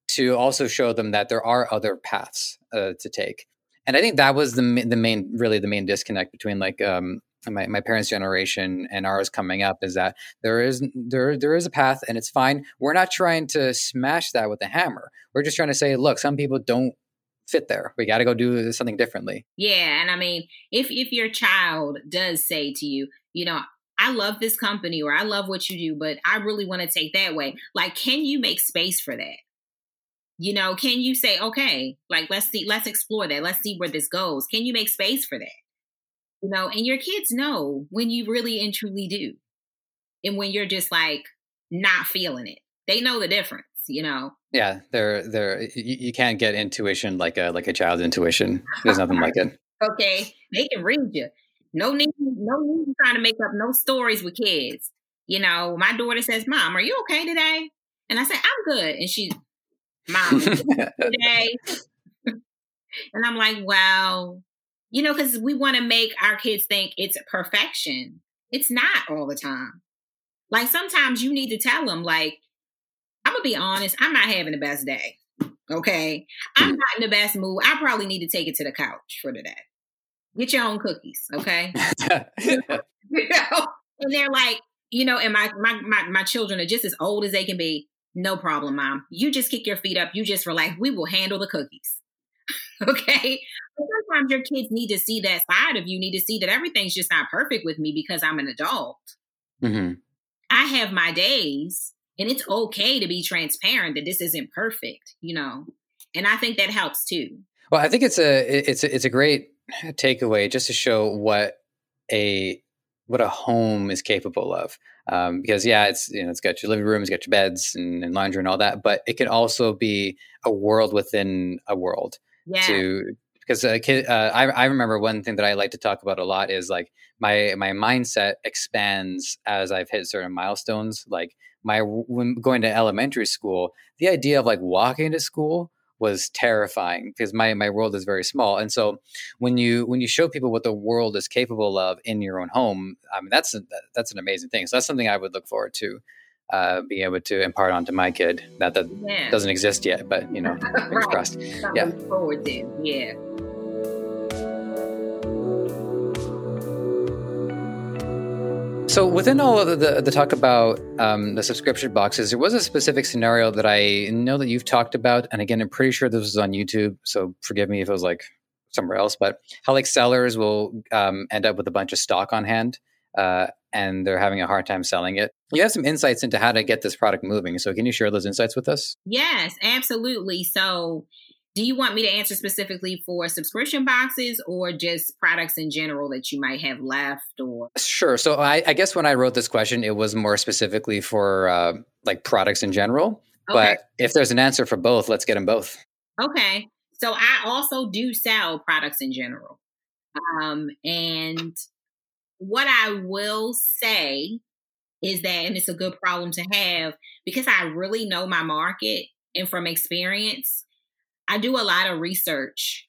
to also show them that there are other paths uh, to take and I think that was the the main, really the main disconnect between like um, my, my parents' generation and ours coming up is that there is there there is a path and it's fine. We're not trying to smash that with a hammer. We're just trying to say, look, some people don't fit there. We got to go do something differently. Yeah, and I mean, if if your child does say to you, you know, I love this company or I love what you do, but I really want to take that way. Like, can you make space for that? You know, can you say, okay, like let's see, let's explore that. Let's see where this goes. Can you make space for that? You know, and your kids know when you really and truly do. And when you're just like not feeling it. They know the difference, you know. Yeah, they're they're you, you can't get intuition like a like a child's intuition. There's nothing like it. [LAUGHS] Okay. They can read you. No need no need trying to make up no stories with kids. You know, my daughter says, Mom, are you okay today? And I say, I'm good. And she mom today. [LAUGHS] and I'm like, well, you know, because we want to make our kids think it's perfection. It's not all the time. Like sometimes you need to tell them, like, I'm gonna be honest, I'm not having the best day. Okay. I'm not in the best mood. I probably need to take it to the couch for today. Get your own cookies, okay? [LAUGHS] [LAUGHS] you know? And they're like, you know, and my, my my my children are just as old as they can be. No problem, mom. You just kick your feet up. You just relax. We will handle the cookies. [LAUGHS] okay. But sometimes your kids need to see that side of you, need to see that everything's just not perfect with me because I'm an adult. Mm-hmm. I have my days And it's okay to be transparent that this isn't perfect, you know. And I think that helps too. Well, I think it's a it's a, it's a great takeaway just to show what a what a home is capable of. Um, because yeah, it's you know it's got your living room, it's got your beds and, and laundry and all that, but it can also be a world within a world. Yeah. To because uh, uh, I I remember one thing that I like to talk about a lot is like my my mindset expands as I've hit certain milestones. Like my when going to elementary school, the idea of like walking to school was terrifying because my my world is very small. And so when you when you show people what the world is capable of in your own home i mean that's a, that's an amazing thing. So that's something i would look forward to uh, being able to impart onto my kid that that yeah. doesn't exist yet but you know [LAUGHS] right. crossed. Yeah. forward to. Yeah So within all of the, the talk about um, the subscription boxes, there was a specific scenario that I know that you've talked about, and again, I'm pretty sure this was on YouTube. So forgive me if it was like somewhere else, but how like sellers will um, end up with a bunch of stock on hand, uh, and they're having a hard time selling it. You have some insights into how to get this product moving. So can you share those insights with us? Yes, absolutely. So do you want me to answer specifically for subscription boxes or just products in general that you might have left or? Sure. So i, I guess when i wrote this question it was more specifically for uh, like products in general. Okay. but if there's an answer for both let's get them both. Okay. So i also do sell products in general. Um, and what i will say is that and it's a good problem to have because i really know my market and from experience I do a lot of research.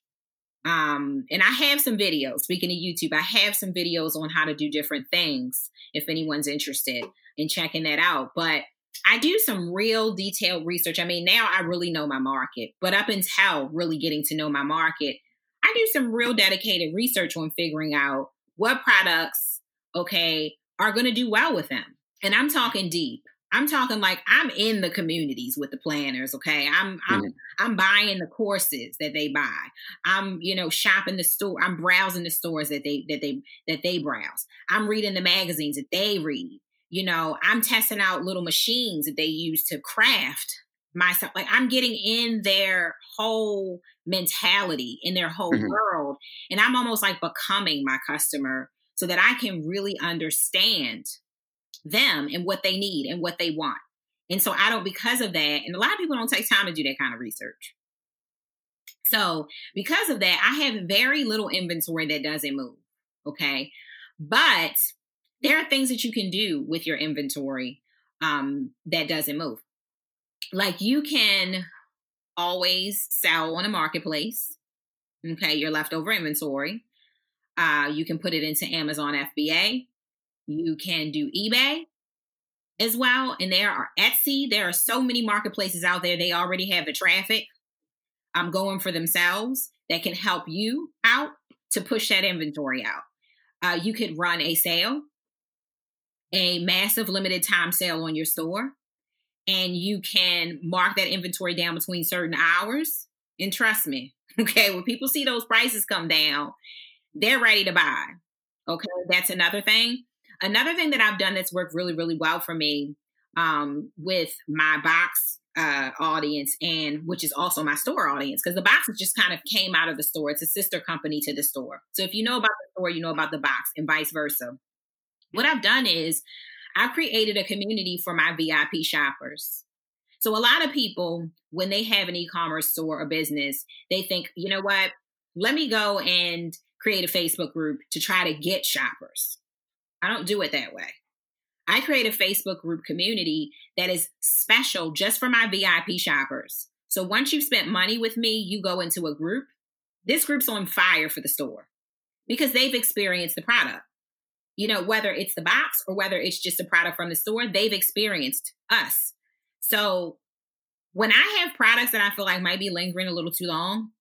Um, and I have some videos. Speaking of YouTube, I have some videos on how to do different things if anyone's interested in checking that out. But I do some real detailed research. I mean, now I really know my market, but up until really getting to know my market, I do some real dedicated research on figuring out what products, okay, are going to do well with them. And I'm talking deep. I'm talking like I'm in the communities with the planners, okay? I'm I'm mm-hmm. I'm buying the courses that they buy. I'm, you know, shopping the store. I'm browsing the stores that they that they that they browse. I'm reading the magazines that they read. You know, I'm testing out little machines that they use to craft myself. Like I'm getting in their whole mentality, in their whole mm-hmm. world, and I'm almost like becoming my customer so that I can really understand them and what they need and what they want. And so I don't, because of that, and a lot of people don't take time to do that kind of research. So because of that, I have very little inventory that doesn't move. Okay. But there are things that you can do with your inventory um, that doesn't move. Like you can always sell on a marketplace. Okay. Your leftover inventory. Uh, you can put it into Amazon FBA. You can do eBay as well. And there are Etsy. There are so many marketplaces out there. They already have the traffic I'm um, going for themselves that can help you out to push that inventory out. Uh, you could run a sale, a massive limited time sale on your store, and you can mark that inventory down between certain hours. And trust me, [LAUGHS] okay, when people see those prices come down, they're ready to buy. Okay, that's another thing. Another thing that I've done that's worked really, really well for me um, with my box uh, audience and which is also my store audience because the box just kind of came out of the store. It's a sister company to the store. So if you know about the store, you know about the box and vice versa. What I've done is I've created a community for my VIP shoppers. So a lot of people, when they have an e-commerce store or business, they think, you know what? Let me go and create a Facebook group to try to get shoppers. I don't do it that way. I create a Facebook group community that is special just for my VIP shoppers. So once you've spent money with me, you go into a group. This group's on fire for the store because they've experienced the product. You know, whether it's the box or whether it's just a product from the store, they've experienced us. So when I have products that I feel like might be lingering a little too long,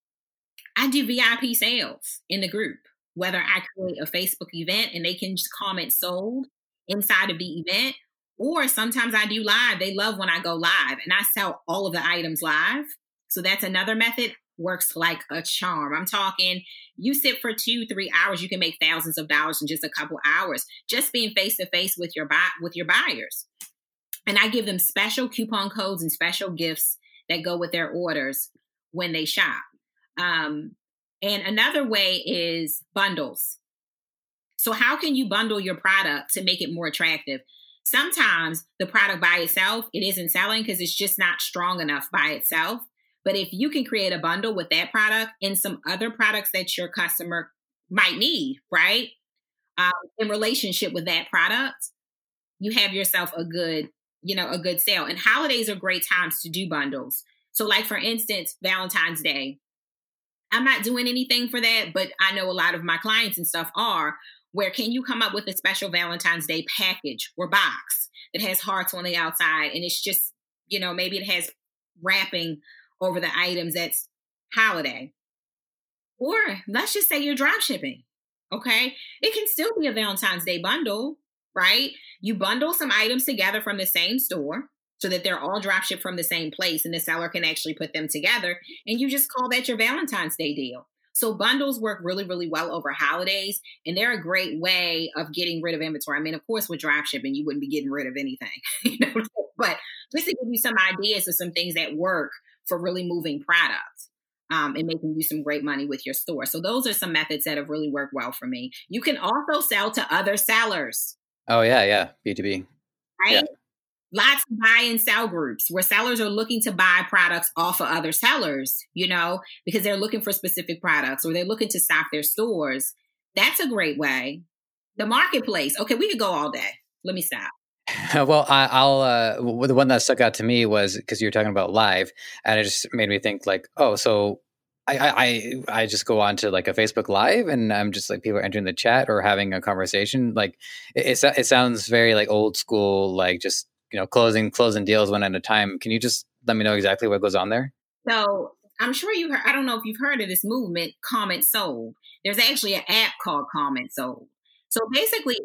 I do VIP sales in the group whether I create a Facebook event and they can just comment sold inside of the event, or sometimes I do live. They love when I go live and I sell all of the items live. So that's another method. Works like a charm. I'm talking, you sit for two, three hours, you can make thousands of dollars in just a couple hours, just being face to face with your buy with your buyers. And I give them special coupon codes and special gifts that go with their orders when they shop. Um, and another way is bundles. So, how can you bundle your product to make it more attractive? Sometimes the product by itself, it isn't selling because it's just not strong enough by itself. But if you can create a bundle with that product and some other products that your customer might need, right? Um, in relationship with that product, you have yourself a good, you know, a good sale. And holidays are great times to do bundles. So, like for instance, Valentine's Day. I'm not doing anything for that, but I know a lot of my clients and stuff are. Where can you come up with a special Valentine's Day package or box that has hearts on the outside and it's just, you know, maybe it has wrapping over the items that's holiday. Or let's just say you're drop shipping. Okay. It can still be a Valentine's Day bundle, right? You bundle some items together from the same store so that they're all drop shipped from the same place and the seller can actually put them together. And you just call that your Valentine's Day deal. So bundles work really, really well over holidays, and they're a great way of getting rid of inventory. I mean, of course, with drop shipping, you wouldn't be getting rid of anything, [LAUGHS] you know. But just to give you some ideas of some things that work for really moving products um, and making you some great money with your store. So those are some methods that have really worked well for me. You can also sell to other sellers. Oh yeah, yeah, B two B. Right. Yeah. Lots of buy and sell groups where sellers are looking to buy products off of other sellers, you know, because they're looking for specific products or they're looking to stock their stores. That's a great way. The marketplace. Okay, we could go all day. Let me stop. [LAUGHS] well, I, will uh, the one that stuck out to me was because you were talking about live, and it just made me think like, oh, so I, I I just go on to like a Facebook Live, and I'm just like people are entering the chat or having a conversation. Like it, it, it sounds very like old school, like just you know closing closing deals one at a time. Can you just let me know exactly what goes on there? So I'm sure you heard. I don't know if you've heard of this movement, Comment Sold. There's actually an app called Comment Sold. So basically,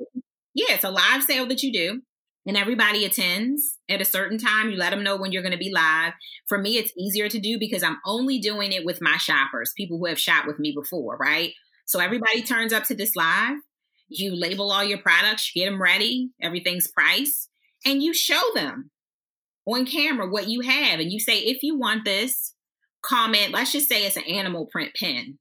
yeah, it's a live sale that you do and everybody attends at a certain time. You let them know when you're going to be live. For me, it's easier to do because I'm only doing it with my shoppers, people who have shopped with me before, right? So everybody turns up to this live. You label all your products, you get them ready, everything's priced, and you show them on camera what you have. And you say, if you want this, comment, let's just say it's an animal print pen.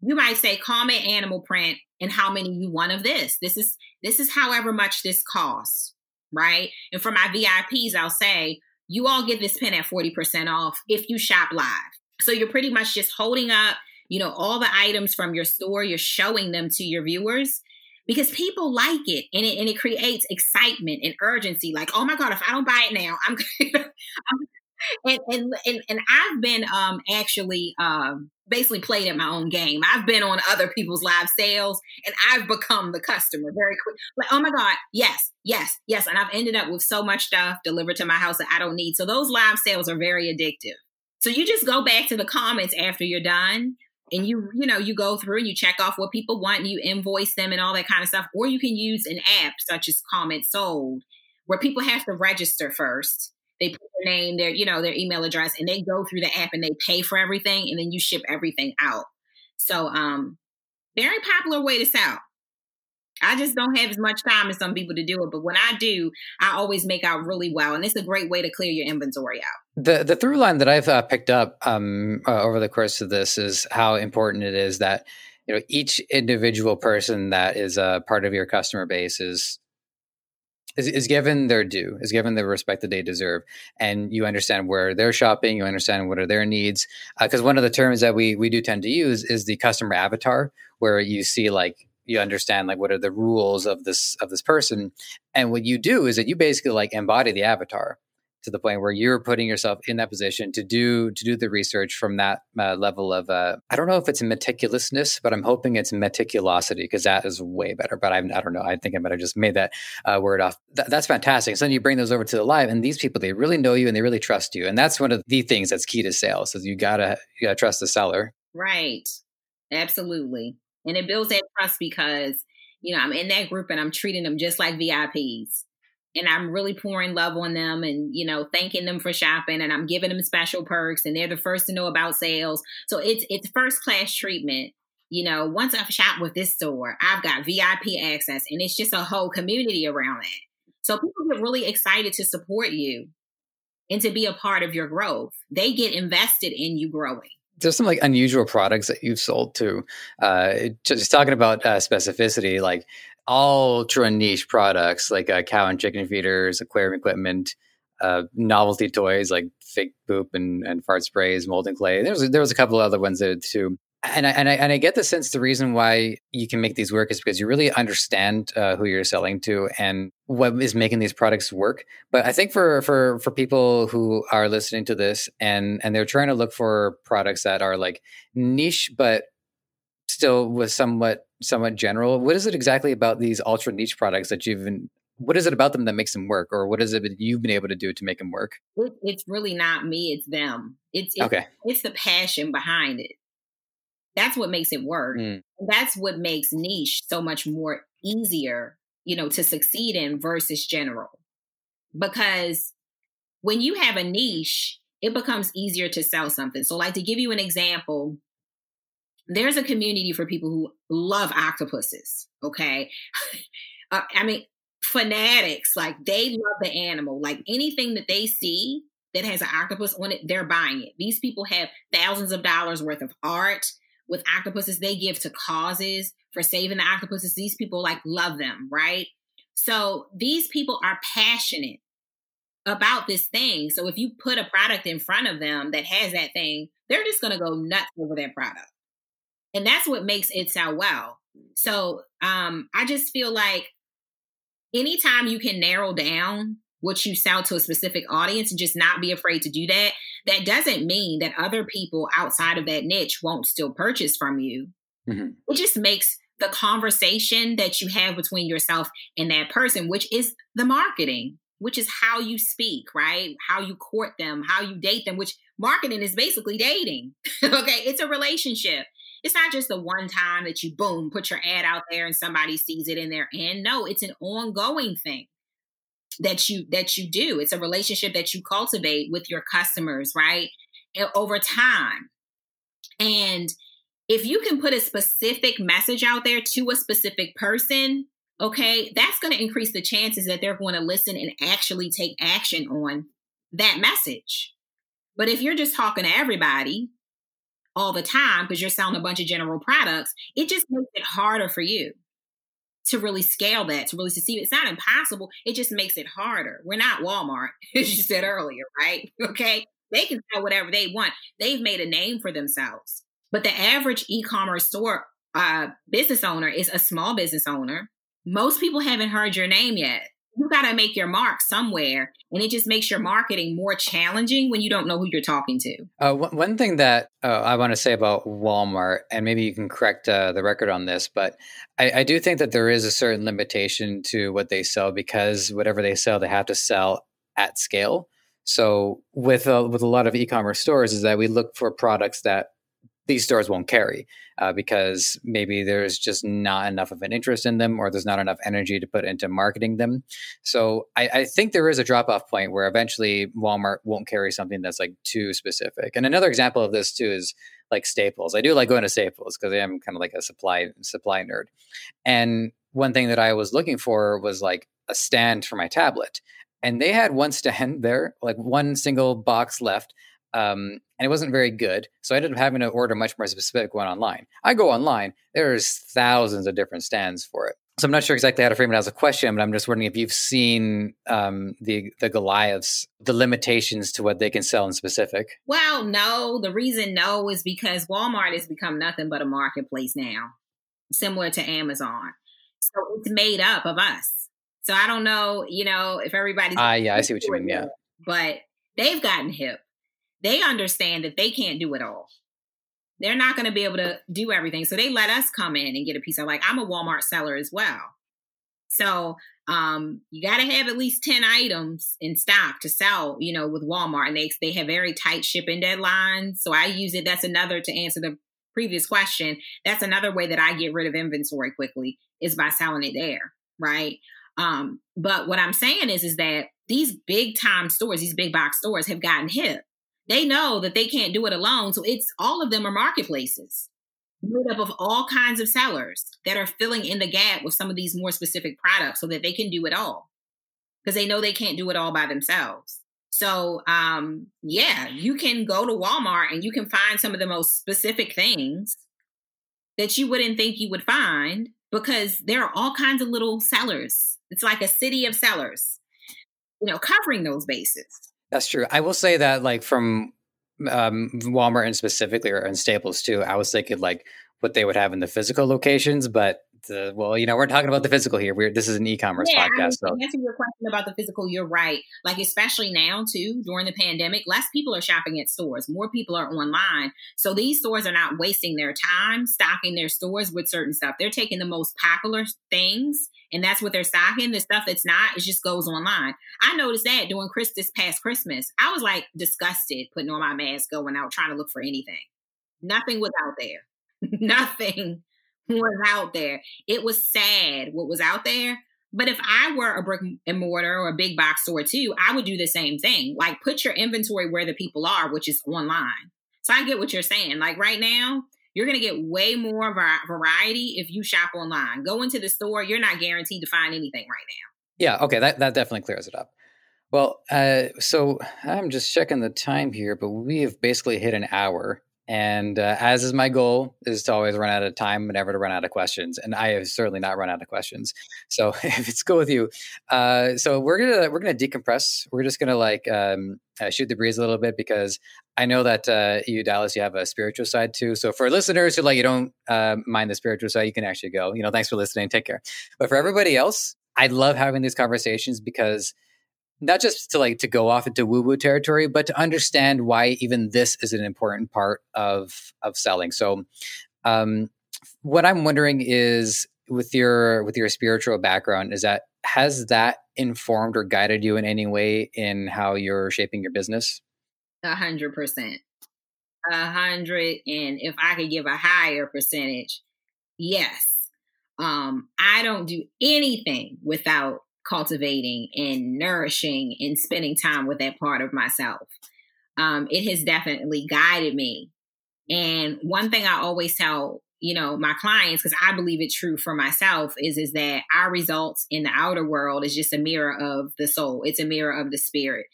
You might say, comment animal print and how many you want of this. This is this is however much this costs right? And for my VIPs, I'll say, you all get this pen at 40% off if you shop live. So you're pretty much just holding up, you know, all the items from your store, you're showing them to your viewers because people like it and it and it creates excitement and urgency. Like, oh my God, if I don't buy it now, I'm, [LAUGHS] and, and and and I've been um actually um basically played at my own game. I've been on other people's live sales and I've become the customer very quick. Like, oh my God, yes, yes, yes. And I've ended up with so much stuff delivered to my house that I don't need. So those live sales are very addictive. So you just go back to the comments after you're done and you you know you go through and you check off what people want and you invoice them and all that kind of stuff or you can use an app such as comment sold where people have to register first they put their name, their, you know, their email address, and they go through the app and they pay for everything, and then you ship everything out. So, um, very popular way to sell. I just don't have as much time as some people to do it, but when I do, I always make out really well, and it's a great way to clear your inventory out. The the through line that I've uh, picked up um, uh, over the course of this is how important it is that you know each individual person that is a part of your customer base is is, is given their due, is given the respect that they deserve, and you understand where they're shopping, you understand what are their needs. Because uh, one of the terms that we we do tend to use is the customer avatar, where you see like you understand like what are the rules of this of this person, and what you do is that you basically like embody the avatar to the point where you're putting yourself in that position to do to do the research from that uh, level of uh, I don't know if it's meticulousness, but I'm hoping it's meticulosity because that is way better. But I'm, I don't know. I think I might have just made that uh, word off. Th- that's fantastic. So then you bring those over to the live, and these people they really know you and they really trust you, and that's one of the things that's key to sales. Is you gotta you gotta trust the seller. Right. Absolutely, and it builds that trust because you know I'm in that group and I'm treating them just like VIPs and I'm really pouring love on them and, you know, thanking them for shopping and I'm giving them special perks and they're the first to know about sales. So it's it's first class treatment. You know, once I've shopped with this store, I've got VIP access and it's just a whole community around it. So people get really excited to support you and to be a part of your growth. They get invested in you growing. There's some like unusual products that you've sold to. Uh, just talking about uh, specificity, like ultra niche products like uh, cow and chicken feeders, aquarium equipment, uh, novelty toys like fake poop and, and fart sprays, molding clay. There was there was a couple other ones that too and I, and I and I get the sense the reason why you can make these work is because you really understand uh, who you're selling to and what is making these products work. But I think for for for people who are listening to this and and they're trying to look for products that are like niche but still with somewhat somewhat general, what is it exactly about these ultra niche products that you've been what is it about them that makes them work or what is it that you've been able to do to make them work? It's really not me it's them. It's, it's okay. it's the passion behind it that's what makes it work. Mm. That's what makes niche so much more easier, you know, to succeed in versus general. Because when you have a niche, it becomes easier to sell something. So, like to give you an example, there's a community for people who love octopuses. Okay. [LAUGHS] uh, I mean, fanatics, like they love the animal. Like anything that they see that has an octopus on it, they're buying it. These people have thousands of dollars worth of art with octopuses they give to causes for saving the octopuses. These people like love them, right? So these people are passionate about this thing. So if you put a product in front of them that has that thing, they're just going to go nuts over that product. And that's what makes it sell well. So um, I just feel like anytime you can narrow down what you sell to a specific audience and just not be afraid to do that, that doesn't mean that other people outside of that niche won't still purchase from you. Mm-hmm. It just makes the conversation that you have between yourself and that person, which is the marketing, which is how you speak, right? How you court them, how you date them, which marketing is basically dating. [LAUGHS] okay. It's a relationship. It's not just the one time that you boom, put your ad out there and somebody sees it in their end. No, it's an ongoing thing that you that you do. It's a relationship that you cultivate with your customers right? Over time. And if you can put a specific message out there to a specific person okay that's going to increase the chances that they're going to listen and actually take action on that message. But if you're just talking to everybody all the time because you're selling a bunch of general products it just makes it harder for you to really scale that, to really succeed. It's not impossible. It just makes it harder. We're not Walmart, [LAUGHS] as you said earlier, right? [LAUGHS] Okay. They can sell whatever they want. They've made a name for themselves. But the average e-commerce store uh, business owner is a small business owner. Most people haven't heard your name yet you got to make your mark somewhere and it just makes your marketing more challenging when you don't know who you're talking to. Uh, one thing that uh, i want to say about walmart and maybe you can correct uh, the record on this but I, I, do think that there is a certain limitation to what they sell because whatever they sell they have to sell at scale. So with a, with a lot of e-commerce stores is that we look for products that these stores won't carry uh, because maybe there's just not enough of an interest in them or there's not enough energy to put into marketing them. So I, I think there is a drop off point where eventually Walmart won't carry something that's like too specific. And another example of this too is like Staples. I do like going to Staples because I am kind of like a supply supply nerd. And one thing that I was looking for was like a stand for my tablet. And they had one stand [LAUGHS] there, like one single box left um, and it wasn't very good. So I ended up having to order a much more specific one online. I go online, there's thousands of different stands for it. So I'm not sure exactly how to frame it as a question, but I'm just wondering if you've seen um, the the Goliaths, the limitations to what they can sell in specific. Well, no. The reason no is because Walmart has become nothing but a marketplace now, similar to Amazon. So it's made up of us. So I don't know, you know, if everybody's. Ah, uh, yeah, I see what you mean. Yeah, but they've gotten hip they understand that they can't do it all. They're not going to be able to do everything. So they let us come in and get a piece of like I'm a Walmart seller as well. So um, you got to have at least 10 items in stock to sell, you know, with Walmart. And they, they have very tight shipping deadlines. So I use it. That's another to answer the previous question. That's another way that I get rid of inventory quickly is by selling it there. Right. Um, but what I'm saying is, is that these big time stores, these big box stores have gotten hip they know that they can't do it alone. So it's all of them are marketplaces made up of all kinds of sellers that are filling in the gap with some of these more specific products so that they can do it all. because they know they can't do it all by themselves. So, um, yeah, you can go to Walmart and you can find some of the most specific things that you wouldn't think you would find because there are all kinds of little sellers. It's like a city of sellers, you know, covering those bases. That's true. I will say that, like, from um, Walmart and specifically, or in Staples too, I was thinking like what they would have in the physical locations, but the, well, you know, we're talking about the physical here. We're this is an e-commerce yeah, podcast. So answer your question about the physical, you're right. Like especially now too, during the pandemic, less people are shopping at stores. More people are online. So these stores are not wasting their time stocking their stores with certain stuff. They're taking the most popular things and that's what they're stocking. The stuff that's not, it just goes online. I noticed that during Chris this past Christmas. I was like disgusted putting on my mask, going out trying to look for anything. Nothing was out there. [LAUGHS] Nothing was out there. It was sad what was out there. But if I were a brick and mortar or a big box store too, I would do the same thing. Like put your inventory where the people are, which is online. So I get what you're saying. Like right now, you're going to get way more variety if you shop online. Go into the store, you're not guaranteed to find anything right now. Yeah, okay, that, that definitely clears it up. Well, uh, so I'm just checking the time here, but we have basically hit an hour. And uh, as is my goal, is to always run out of time and never to run out of questions. And I have certainly not run out of questions. So [LAUGHS] if it's cool with you, uh, so we're gonna we're gonna decompress. We're just gonna like um, uh, shoot the breeze a little bit because I know that uh, you Dallas, you have a spiritual side too. So for listeners who like you don't uh, mind the spiritual side, you can actually go. You know, thanks for listening. Take care. But for everybody else, I love having these conversations because not just to like to go off into woo woo territory, but to understand why even this is an important part of of selling. So, um, what I'm wondering is with your with your spiritual background, is that has that informed or guided you in any way in how you're shaping your business? A hundred percent, a hundred, and if I could give a higher percentage, yes. Um, I don't do anything without cultivating and nourishing and spending time with that part of myself. Um, it has definitely guided me. And one thing I always tell, you know, my clients, because I believe it's true for myself, is is that our results in the outer world is just a mirror of the soul. It's a mirror of the spirit.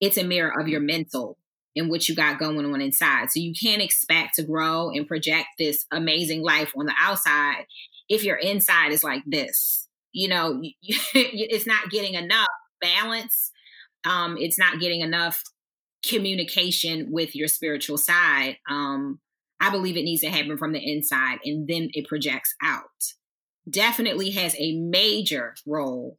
It's a mirror of your mental and what you got going on inside. So you can't expect to grow and project this amazing life on the outside if your inside is like this you know [LAUGHS] it's not getting enough balance um it's not getting enough communication with your spiritual side um i believe it needs to happen from the inside and then it projects out. Definitely has a major role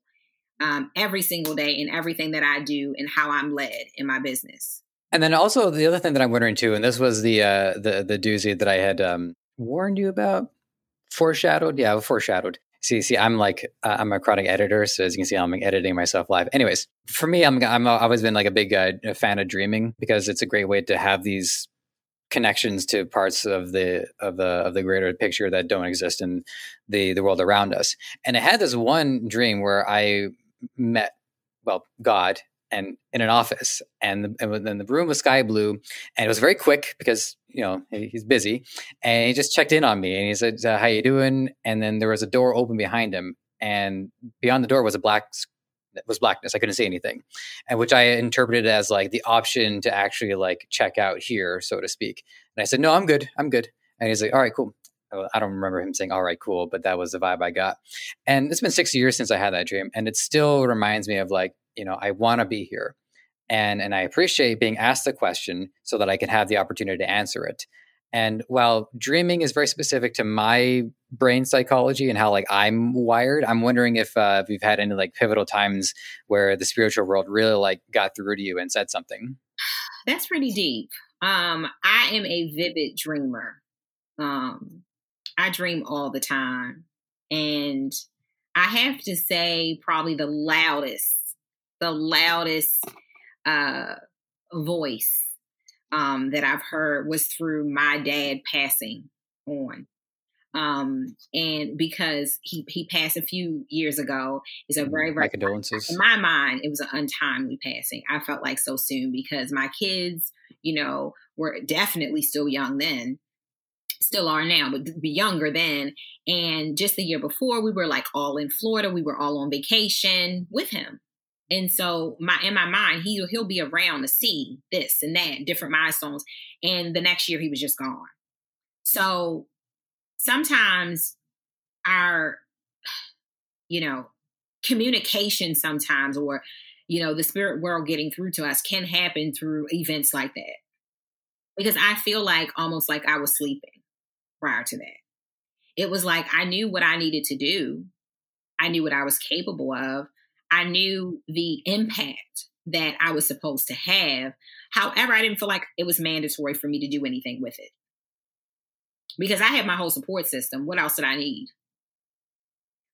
um, every single day in everything that i do and how i'm led in my business. And then also the other thing that i'm wondering too and this was the uh the the doozy that i had um warned you about? Foreshadowed? Yeah foreshadowed See, see, I'm like uh, I'm a chronic editor, so as you can see, I'm editing myself live. Anyways, for me, I'm I'm I've always been like a big uh, fan of dreaming because it's a great way to have these connections to parts of the of the of the greater picture that don't exist in the the world around us. And I had this one dream where I met well God and in an office and then the room was sky blue and it was very quick because you know he's busy and he just checked in on me and he said uh, how you doing and then there was a door open behind him and beyond the door was a black was blackness i couldn't see anything and which i interpreted as like the option to actually like check out here so to speak and i said no i'm good i'm good and he's like all right cool I don't remember him saying, all right, cool, but that was the vibe I got. And it's been six years since I had that dream. And it still reminds me of like, you know, I want to be here. And, and I appreciate being asked the question so that I can have the opportunity to answer it. And while dreaming is very specific to my brain psychology and how like I'm wired, I'm wondering if, uh, if you've had any like pivotal times where the spiritual world really like got through to you and said something. That's pretty deep. Um, I am a vivid dreamer. Um, I dream all the time, and I have to say, probably the loudest the loudest uh, voice um, that I've heard was through my dad passing on. Um, and because he, he passed a few years ago, it's a very, very, condolences. In my mind, it was an untimely passing. I felt like so soon because my kids, you know, were definitely still young then still are now, but be younger then. And just the year before, we were like all in Florida. We were all on vacation with him And so my in my mind, he he'll be around to see this and that, different milestones. And the next year he was just gone. So sometimes our, you know, communication sometimes or, you know, the spirit world getting through to us can happen through events like that. Because I feel like almost like I was sleeping prior to that. It was like I knew what I needed to do. I knew what I was capable of. I knew the impact that I was supposed to have. However, I didn't feel like it was mandatory for me to do anything with it because I had my whole support system. What else did I need?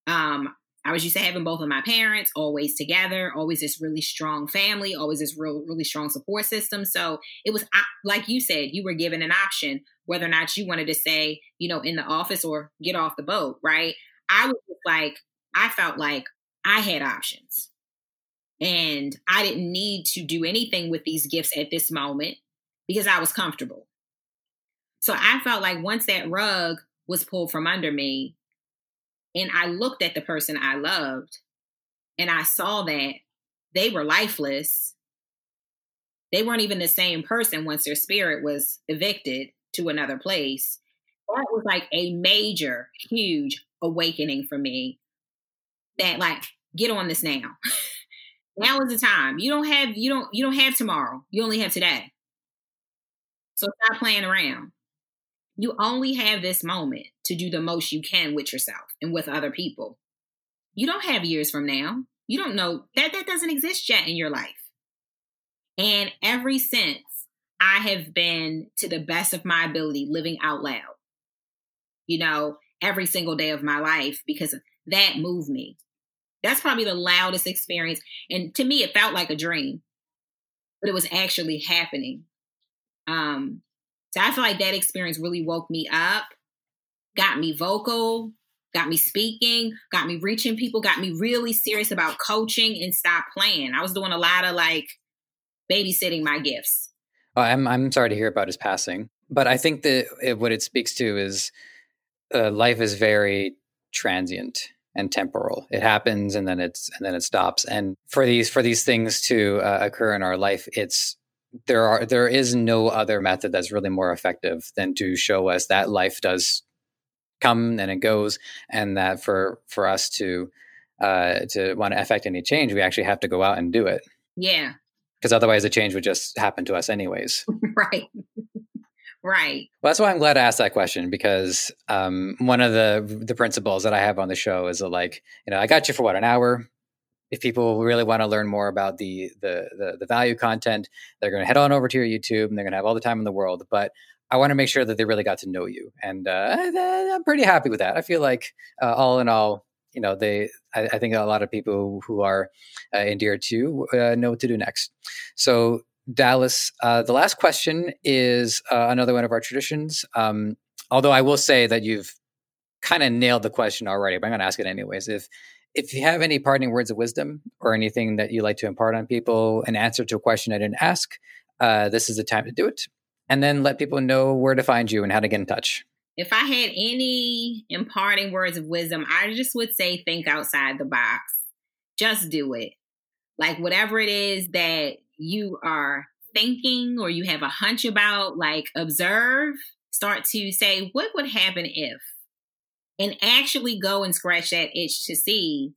Um, I was used to having both of my parents always together, always this really strong family, always this real, really strong support system. So it was like you said, you were given an option whether or not you wanted to say, you know, in the office or get off the boat, right? I was like, I felt like I had options and I didn't need to do anything with these gifts at this moment because I was comfortable. So I felt like once that rug was pulled from under me and I looked at the person I loved and I saw that they were lifeless, they weren't even the same person once their spirit was evicted to another place. That was like a major, huge awakening for me that like get on this now. [LAUGHS] now is the time. You don't have you don't you don't have tomorrow. You only have today. So stop playing around you only have this moment to do the most you can with yourself and with other people. You don't have years from now. You don't know that that doesn't exist yet in your life. And ever since, I have been to the best of my ability living out loud, you know, every single day of my life because that moved me. That's probably the loudest experience. And to me, it felt like a dream, but it was actually happening. Um, so I feel like that experience really woke me up, got me vocal, got me speaking, got me reaching people, got me really serious about coaching and stop playing. I was doing a lot of like babysitting my gifts. Oh, I'm I'm sorry to hear about his passing, but I think that it, what it speaks to is uh, life is very transient and temporal. It happens and then it's and then it stops. And for these for these things to uh, occur in our life, it's there are there is no other method that's really more effective than to show us that life does come and it goes and that for for us to uh to want to affect any change we actually have to go out and do it yeah because otherwise the change would just happen to us anyways [LAUGHS] right right well that's why i'm glad i asked that question because um one of the the principles that i have on the show is that like you know i got you for what an hour if people really want to learn more about the, the the the, value content, they're going to head on over to your YouTube and they're going to have all the time in the world. But I want to make sure that they really got to know you, and uh, I'm pretty happy with that. I feel like uh, all in all, you know, they I, I think a lot of people who are uh, endeared to uh, know what to do next. So Dallas, uh, the last question is uh, another one of our traditions. Um, although I will say that you've kind of nailed the question already, but I'm going to ask it anyways. If if you have any parting words of wisdom or anything that you like to impart on people, an answer to a question I didn't ask, uh, this is the time to do it. And then let people know where to find you and how to get in touch. If I had any imparting words of wisdom, I just would say think outside the box. Just do it. Like whatever it is that you are thinking or you have a hunch about, like observe, start to say, what would happen if? and actually go and scratch that itch to see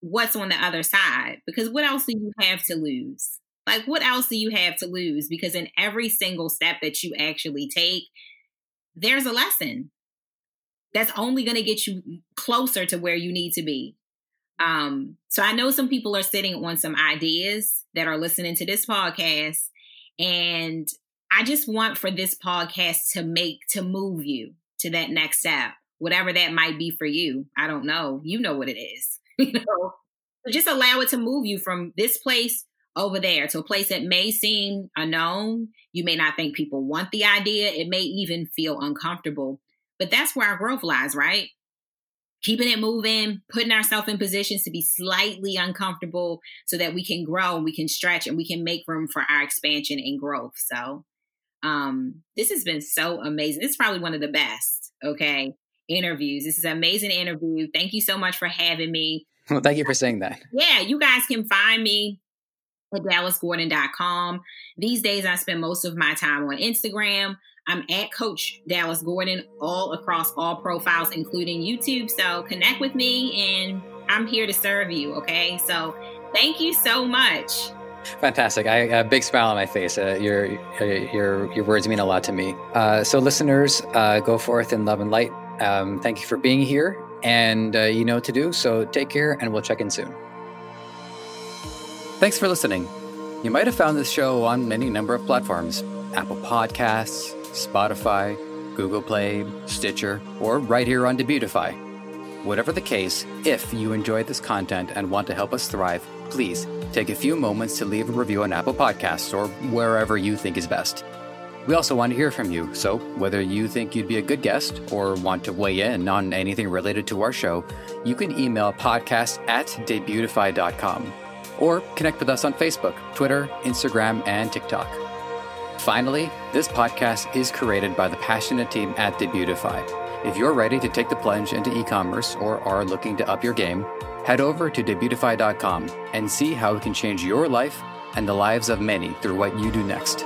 what's on the other side. Because what else do you have to lose? Like, what else do you have to lose? Because in every single step that you actually take, there's a lesson that's only going to get you closer to where you need to be. Um, so I know some people are sitting on some ideas that are listening to this podcast, and I just want for this podcast to make to move you to that next step whatever that might be for you. I don't know. You know what it is. [LAUGHS] you know, so just allow it to move you from this place over there to a place that may seem unknown. You may not think people want the idea. It may even feel uncomfortable. But that's where our growth lies, right? Keeping it moving, putting ourselves in positions to be slightly uncomfortable so that we can grow and we can stretch and we can make room for our expansion and growth. So, um, this has been so amazing. This is probably one of the best. Okay interviews. This is an amazing interview. Thank you so much for having me. Well, thank you for saying that. Yeah, you guys can find me at dallasgordon.com. These days, I spend most of my time on Instagram. I'm at Coach Dallas Gordon all across all profiles, including YouTube. So connect with me and I'm here to serve you. Okay. So thank you so much. Fantastic! I a big smile on my face. Uh, your uh, your your words mean a lot to me. Uh, so, listeners, uh, go forth in love and light. Um, thank you for being here, and uh, you know what to do. So, take care, and we'll check in soon. Thanks for listening. You might have found this show on any number of platforms: Apple Podcasts, Spotify, Google Play, Stitcher, or right here on Debutify. Whatever the case, if you enjoyed this content and want to help us thrive, please take a few moments to leave a review on Apple Podcasts or wherever you think is best. We also want to hear from you, so whether you think you'd be a good guest or want to weigh in on anything related to our show, you can email podcast at debutify.com or connect with us on Facebook, Twitter, Instagram, and TikTok. Finally, this podcast is created by the passionate team at Debutify. If you're ready to take the plunge into e commerce or are looking to up your game, head over to debutify.com and see how it can change your life and the lives of many through what you do next.